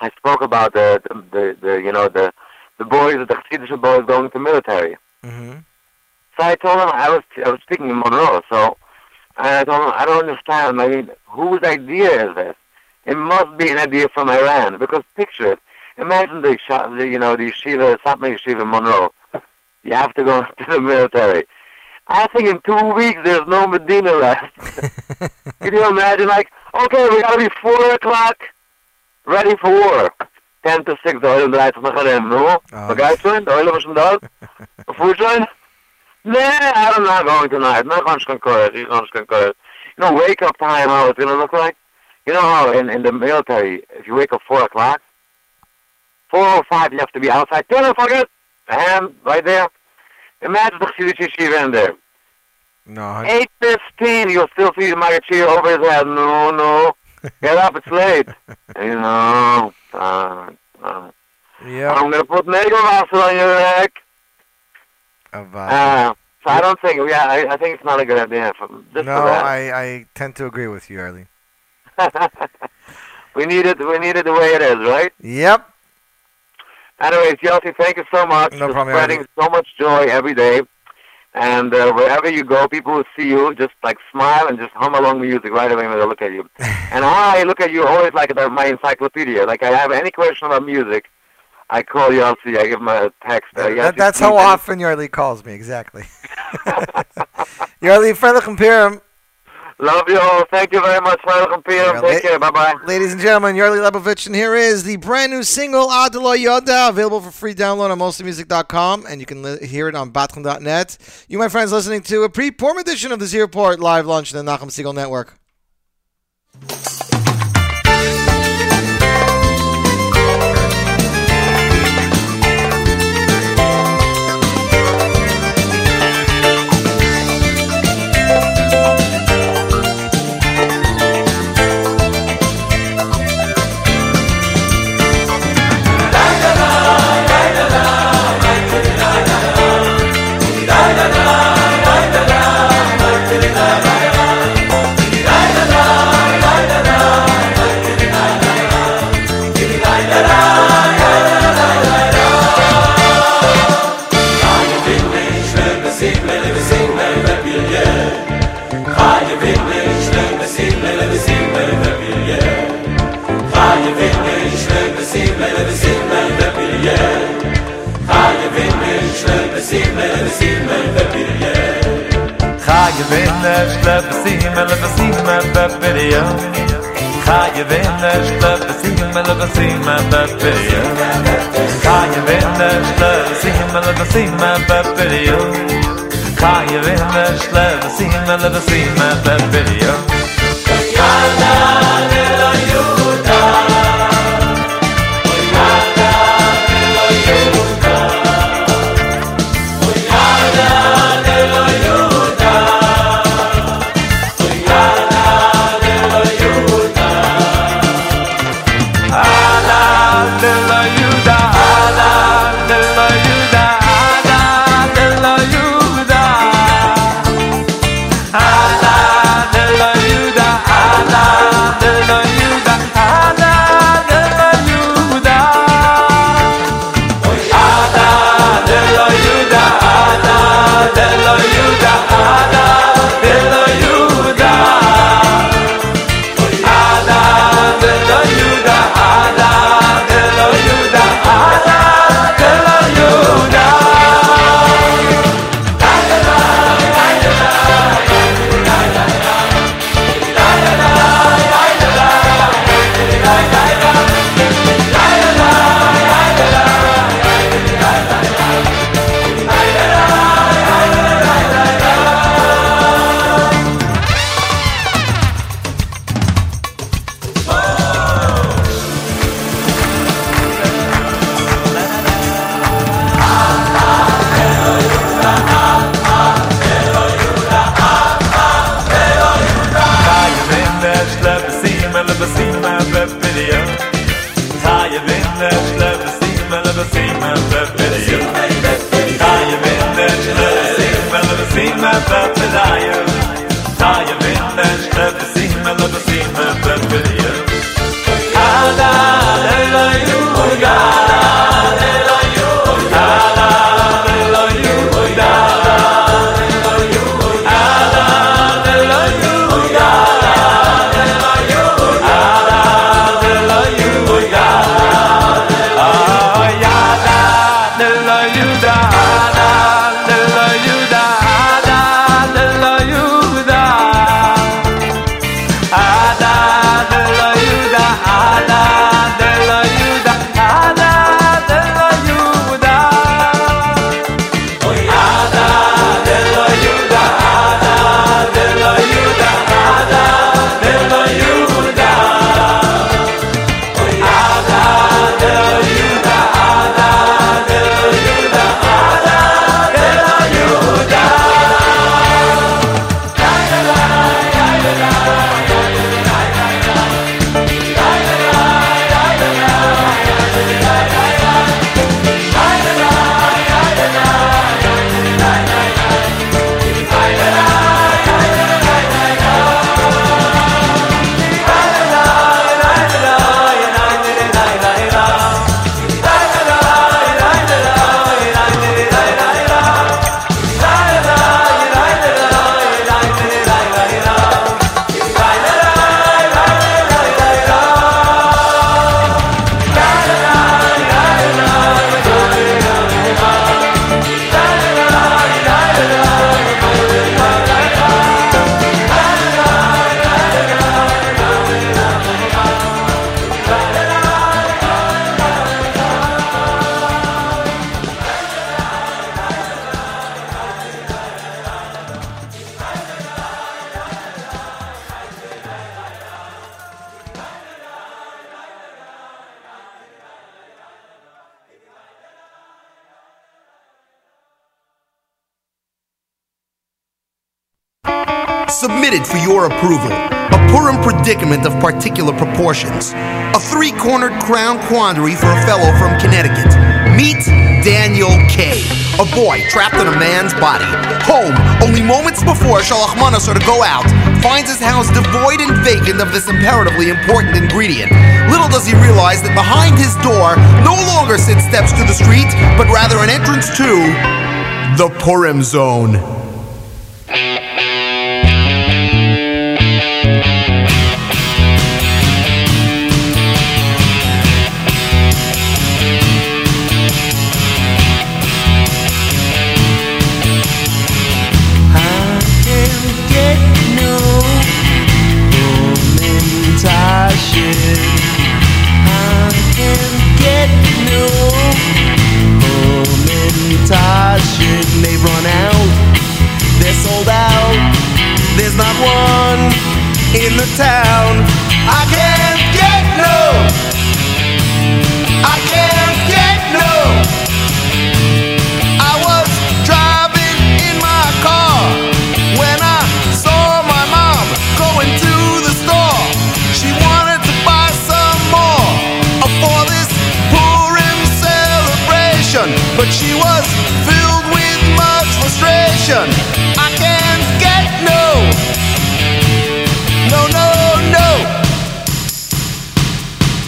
I spoke about the the, the, the you know the the boys, the Hasidic boys going to military. Mm-hmm. So I told him I was I was speaking in Monroe. So and I told him I don't understand. I mean, whose idea is this? It must be an idea from Iran because picture it. Imagine the, the you know the yeshiva, something yeshiva Monroe. You have to go [LAUGHS] to the military. I think in two weeks there's no Medina left. [LAUGHS] Can you imagine? Like, okay, we gotta be four o'clock, ready for war. Ten to six, the oil nog erin, no? Begrijp je? De oil was schon da? Schon? Nah, I'm not going tonight. Not going to courage. He's going to courage. You know, wake up time, how it's gonna look like? You know how in, in the military, if you wake up four o'clock, four or five, you have to be outside. O'clock, it. hand right there. Imagine the yeshiva in there. No. Eight fifteen, you'll still see the Magachi over his head. No, no, [LAUGHS] get up, it's late. you know, uh, uh, Yeah. I'm gonna put Nagelwasser on your neck. Uh, so I don't think, yeah, I, I think it's not a good idea. No. I, I tend to agree with you, Yarli. [LAUGHS] We need it. We need it the way it is, right? Yep. Anyways, Yossi, thank you so much No for problem, spreading so much joy every day. And uh, wherever you go, people will see you, just like smile and just hum along music right away when they look at you. [LAUGHS] and I look at you always like my encyclopedia. Like I have any question about music, I call Yossi, I give him a text. Uh, That, that's how often Yarli calls me, exactly. Yarli, Freilich and Pirum. Love you all. Thank you very much, and Pirum. Take care. Bye-bye. Ladies and gentlemen, Yarli Lebovich, and here is the brand new single Adelo Yoda, available for free download on mostlymusic.com, and you can li- hear it on batchin.net. You, my friends, listening to a pre-Purim edition of the Z Report Live Lunch in the Nachum Segal Network. wenn der stefen melde das imer das video kann ihr wenn der stefen melde das imer das video kann ihr wenn der stefen melde das imer das video your approval. A Purim predicament of particular proportions. A three cornered crown quandary for a fellow from Connecticut. Meet Daniel K., a boy trapped in a man's body. Home, only moments before Shalach Manas are to go out, finds his house devoid and vacant of this imperatively important ingredient. Little does he realize that behind his door no longer sit steps to the street, but rather an entrance to the Purim Zone. In the town. I can't get no. But she was filled with much frustration. I can't get no, no, no, no.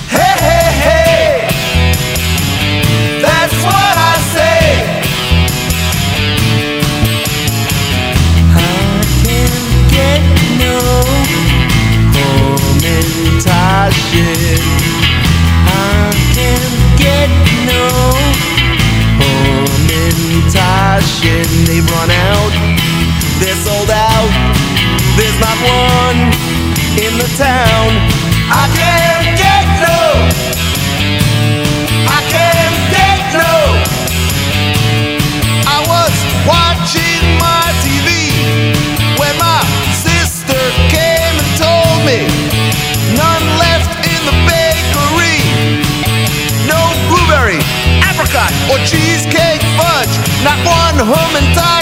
Hey, hey, hey. That's what I say. I can't get no momentation. I can't get no momentation. They've run out, they're sold out. There's not one in the town. I can't Hum and touch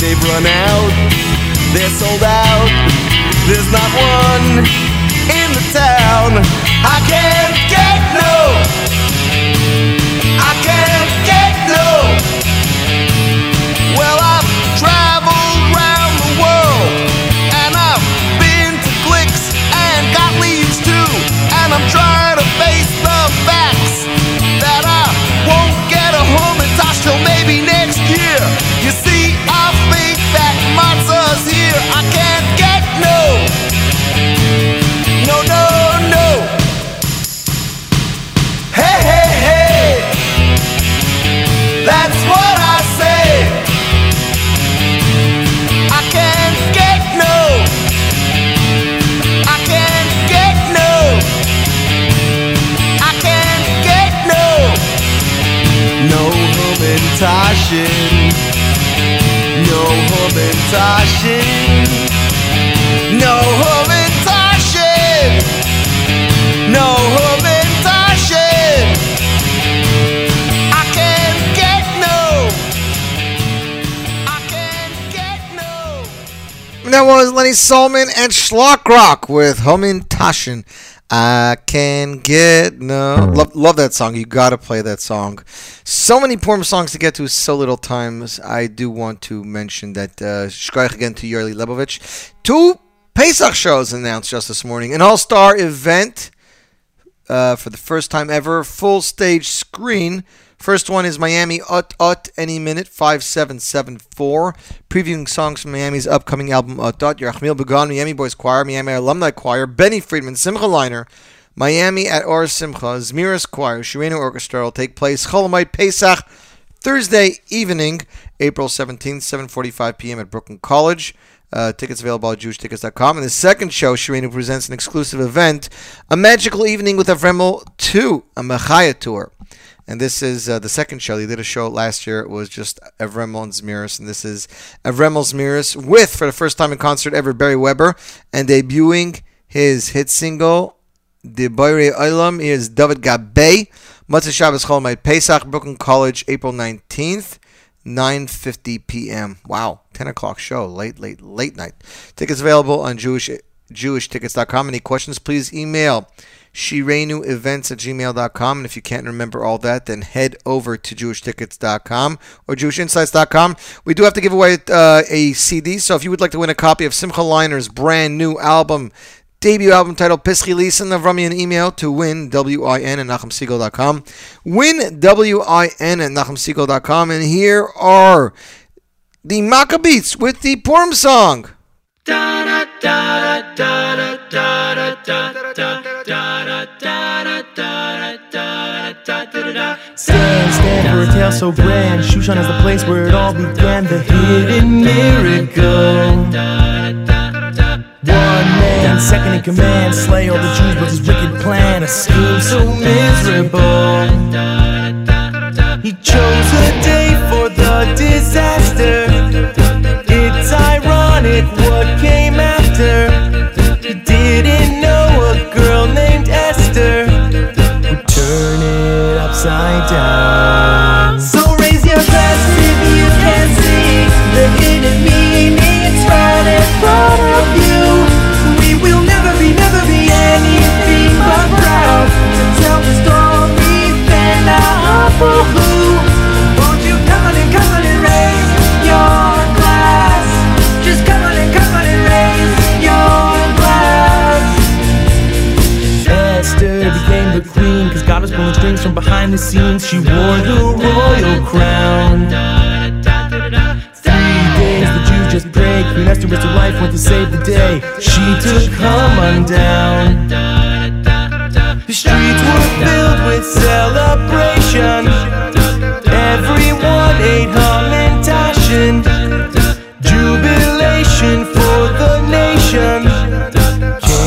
They've run out, they're sold out. There's not one in the town. I can't Solomon and Shlock Rock with Homin Tashin. I can get no. Love, love that song. You got to play that song. So many Purim songs to get to, so little times. I do want to mention that uh, again to Yerli Lebovich. Two Pesach shows announced just this morning. An all star event uh, for the first time ever, full stage screen. First one is Miami Ut Ut Any Minute 5774, previewing songs from Miami's upcoming album Ut Ut, Yerachmiel Begun, Miami Boys Choir, Miami Alumni Choir, Benny Friedman, Simcha Leiner, Miami at Or Simcha, Zmiris Choir, Shirena Orchestra will take place Chol Hamoed Pesach Thursday evening April 17th, 7:45 p.m. at Brooklyn College. Uh, tickets available at JewishTickets.com. And the second show, Shirenu presents an exclusive event, a magical evening with Avremel 2, a Machaya tour. And this is uh, the second show. They did a show last year. It was just and Zmiris. And this is Avremel Zmiris with, for the first time in concert ever, Barry Weber. And debuting his hit single, the Boire Olam, is David Gabay. Matzah Shabbos Moed Pesach, Brooklyn College, April 19th. 9:50 p.m. Wow, 10 o'clock show, late, late, late night. Tickets available on Jewish JewishTickets.com. Any questions? Please email shirenuevents at gmail.com. And if you can't remember all that, then head over to jewishtickets.com or jewishinsights.com. We do have to give away uh, a CD, so if you would like to win a copy of Simcha Leiner's brand new album, debut album titled Pischi Listen, then run me an email to win, W-I-N, at NachumSegal.com. Win, W-I-N, at NachumSegal.com. And here are the Maccabeats with the Purim song. For a tale so grand. Shushan is the place where it all began. The hidden miracle. One man, second in command, slay all the Jews with his wicked plan. A scheme so miserable. He chose a day for the disaster. Down. So raise your glass if you can see the hidden meaning. It's right in front of you. We will never be, never be anything but proud to tell the story. Out for who? Won't you come on and come on and raise your glass? Just come on and come on and raise your glass. Esther the God was pulling strings from behind the scenes. She wore the royal crown. Three days the Jews just prayed. Esther risked her life, went to save the day. She took Haman down. The streets were filled with celebration. Everyone ate Haman Tashin Jubilation for the nation. So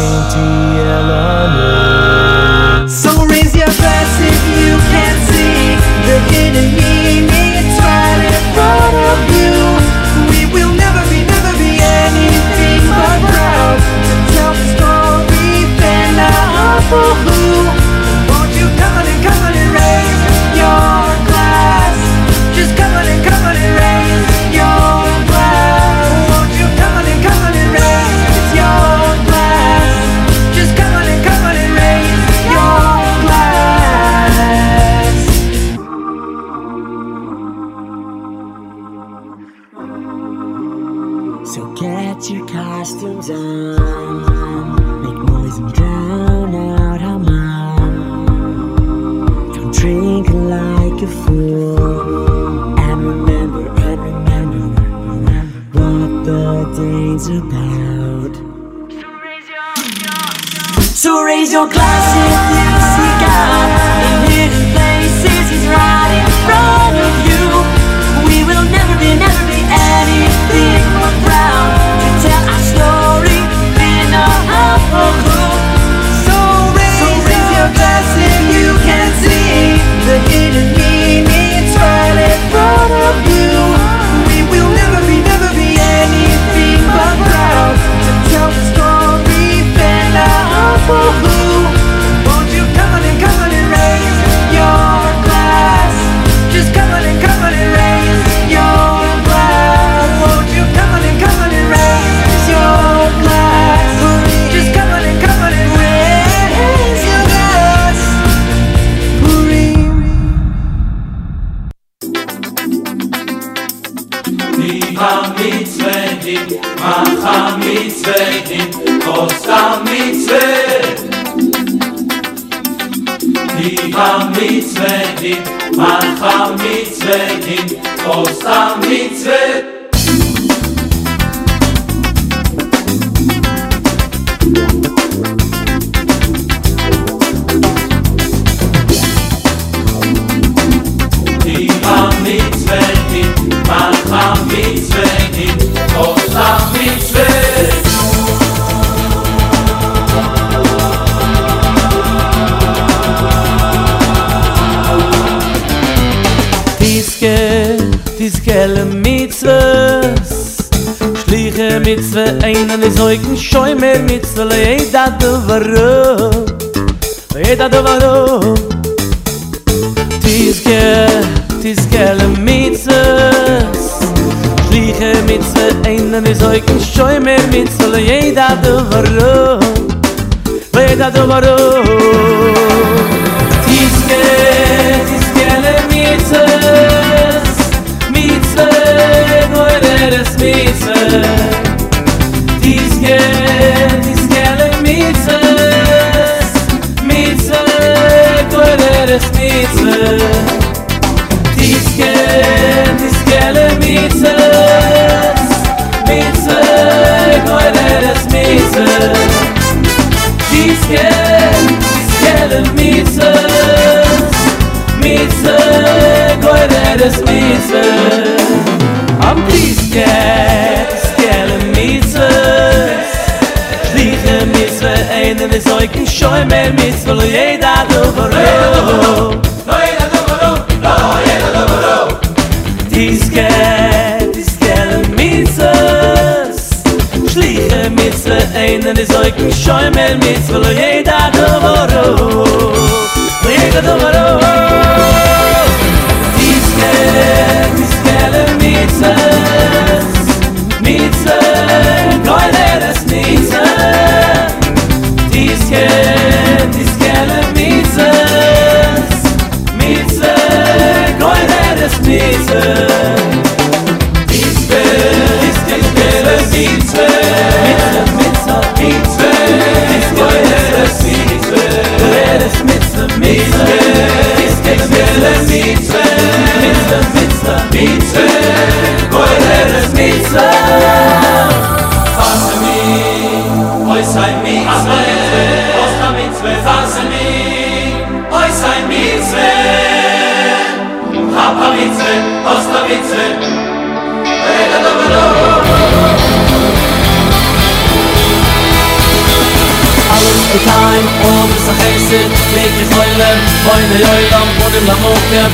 schoi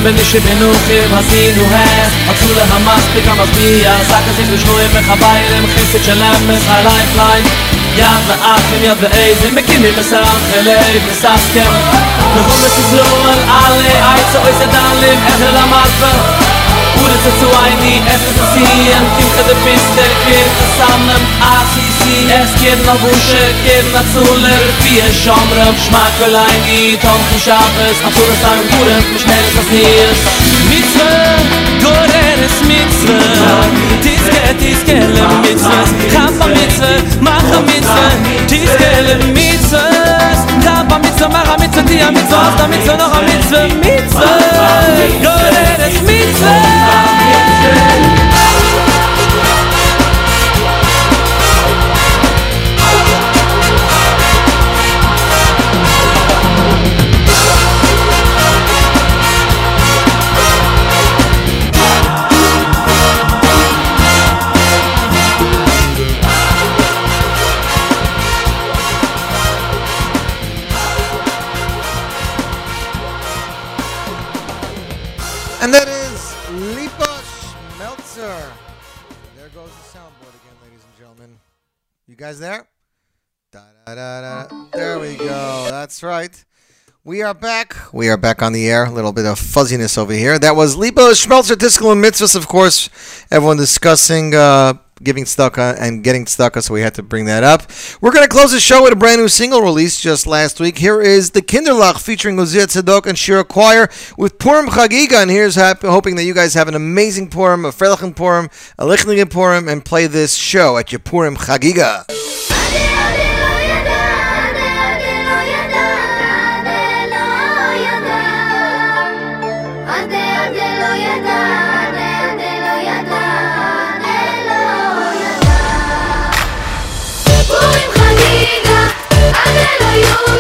wenn ich bin nur hier was sie du hast hat du der hamas pick am bia sag es du schnur im khabai im khisit shalom mit alai flai ja da af mir da ey de mekin mit sam khalei mit sam ken du hob es zlo al alle ay so is da lim es der hamas Wurde zu ein die es ist ziehen Kinder, du bist der Kind zusammen, ach ich Es geht na Busche, geht na Zuller Wie es schon rum, schmack für Lein, die Tonk und Schabes Ach du, das sagen, mich schnell ist das hier Mitzwe, du redest Mitzwe. Tiske, tiske, le Mitzwe. Chapa Mitzwe, Macha Mitzwe. Tiske, le Mitzwe. mitzo mach a mitzo di a mitzo hast a mitzo noch a mitzo mitzo Gold is are back. We are back on the air. A little bit of fuzziness over here. That was Lipa Schmelzer, Tiskel and Mitzvahs, of course. Everyone discussing uh, giving tzedakah and getting tzedakah, so we had to bring that up. We're going to close the show with a brand new single released just last week. Here is the Kinderlach featuring Uzia Tzedok and Shira Choir with Purim Chagiga. And here's hoping that you guys have an amazing Purim, a Freilichen Purim, a Lichningen Purim, and play this show at your Purim Chagiga. you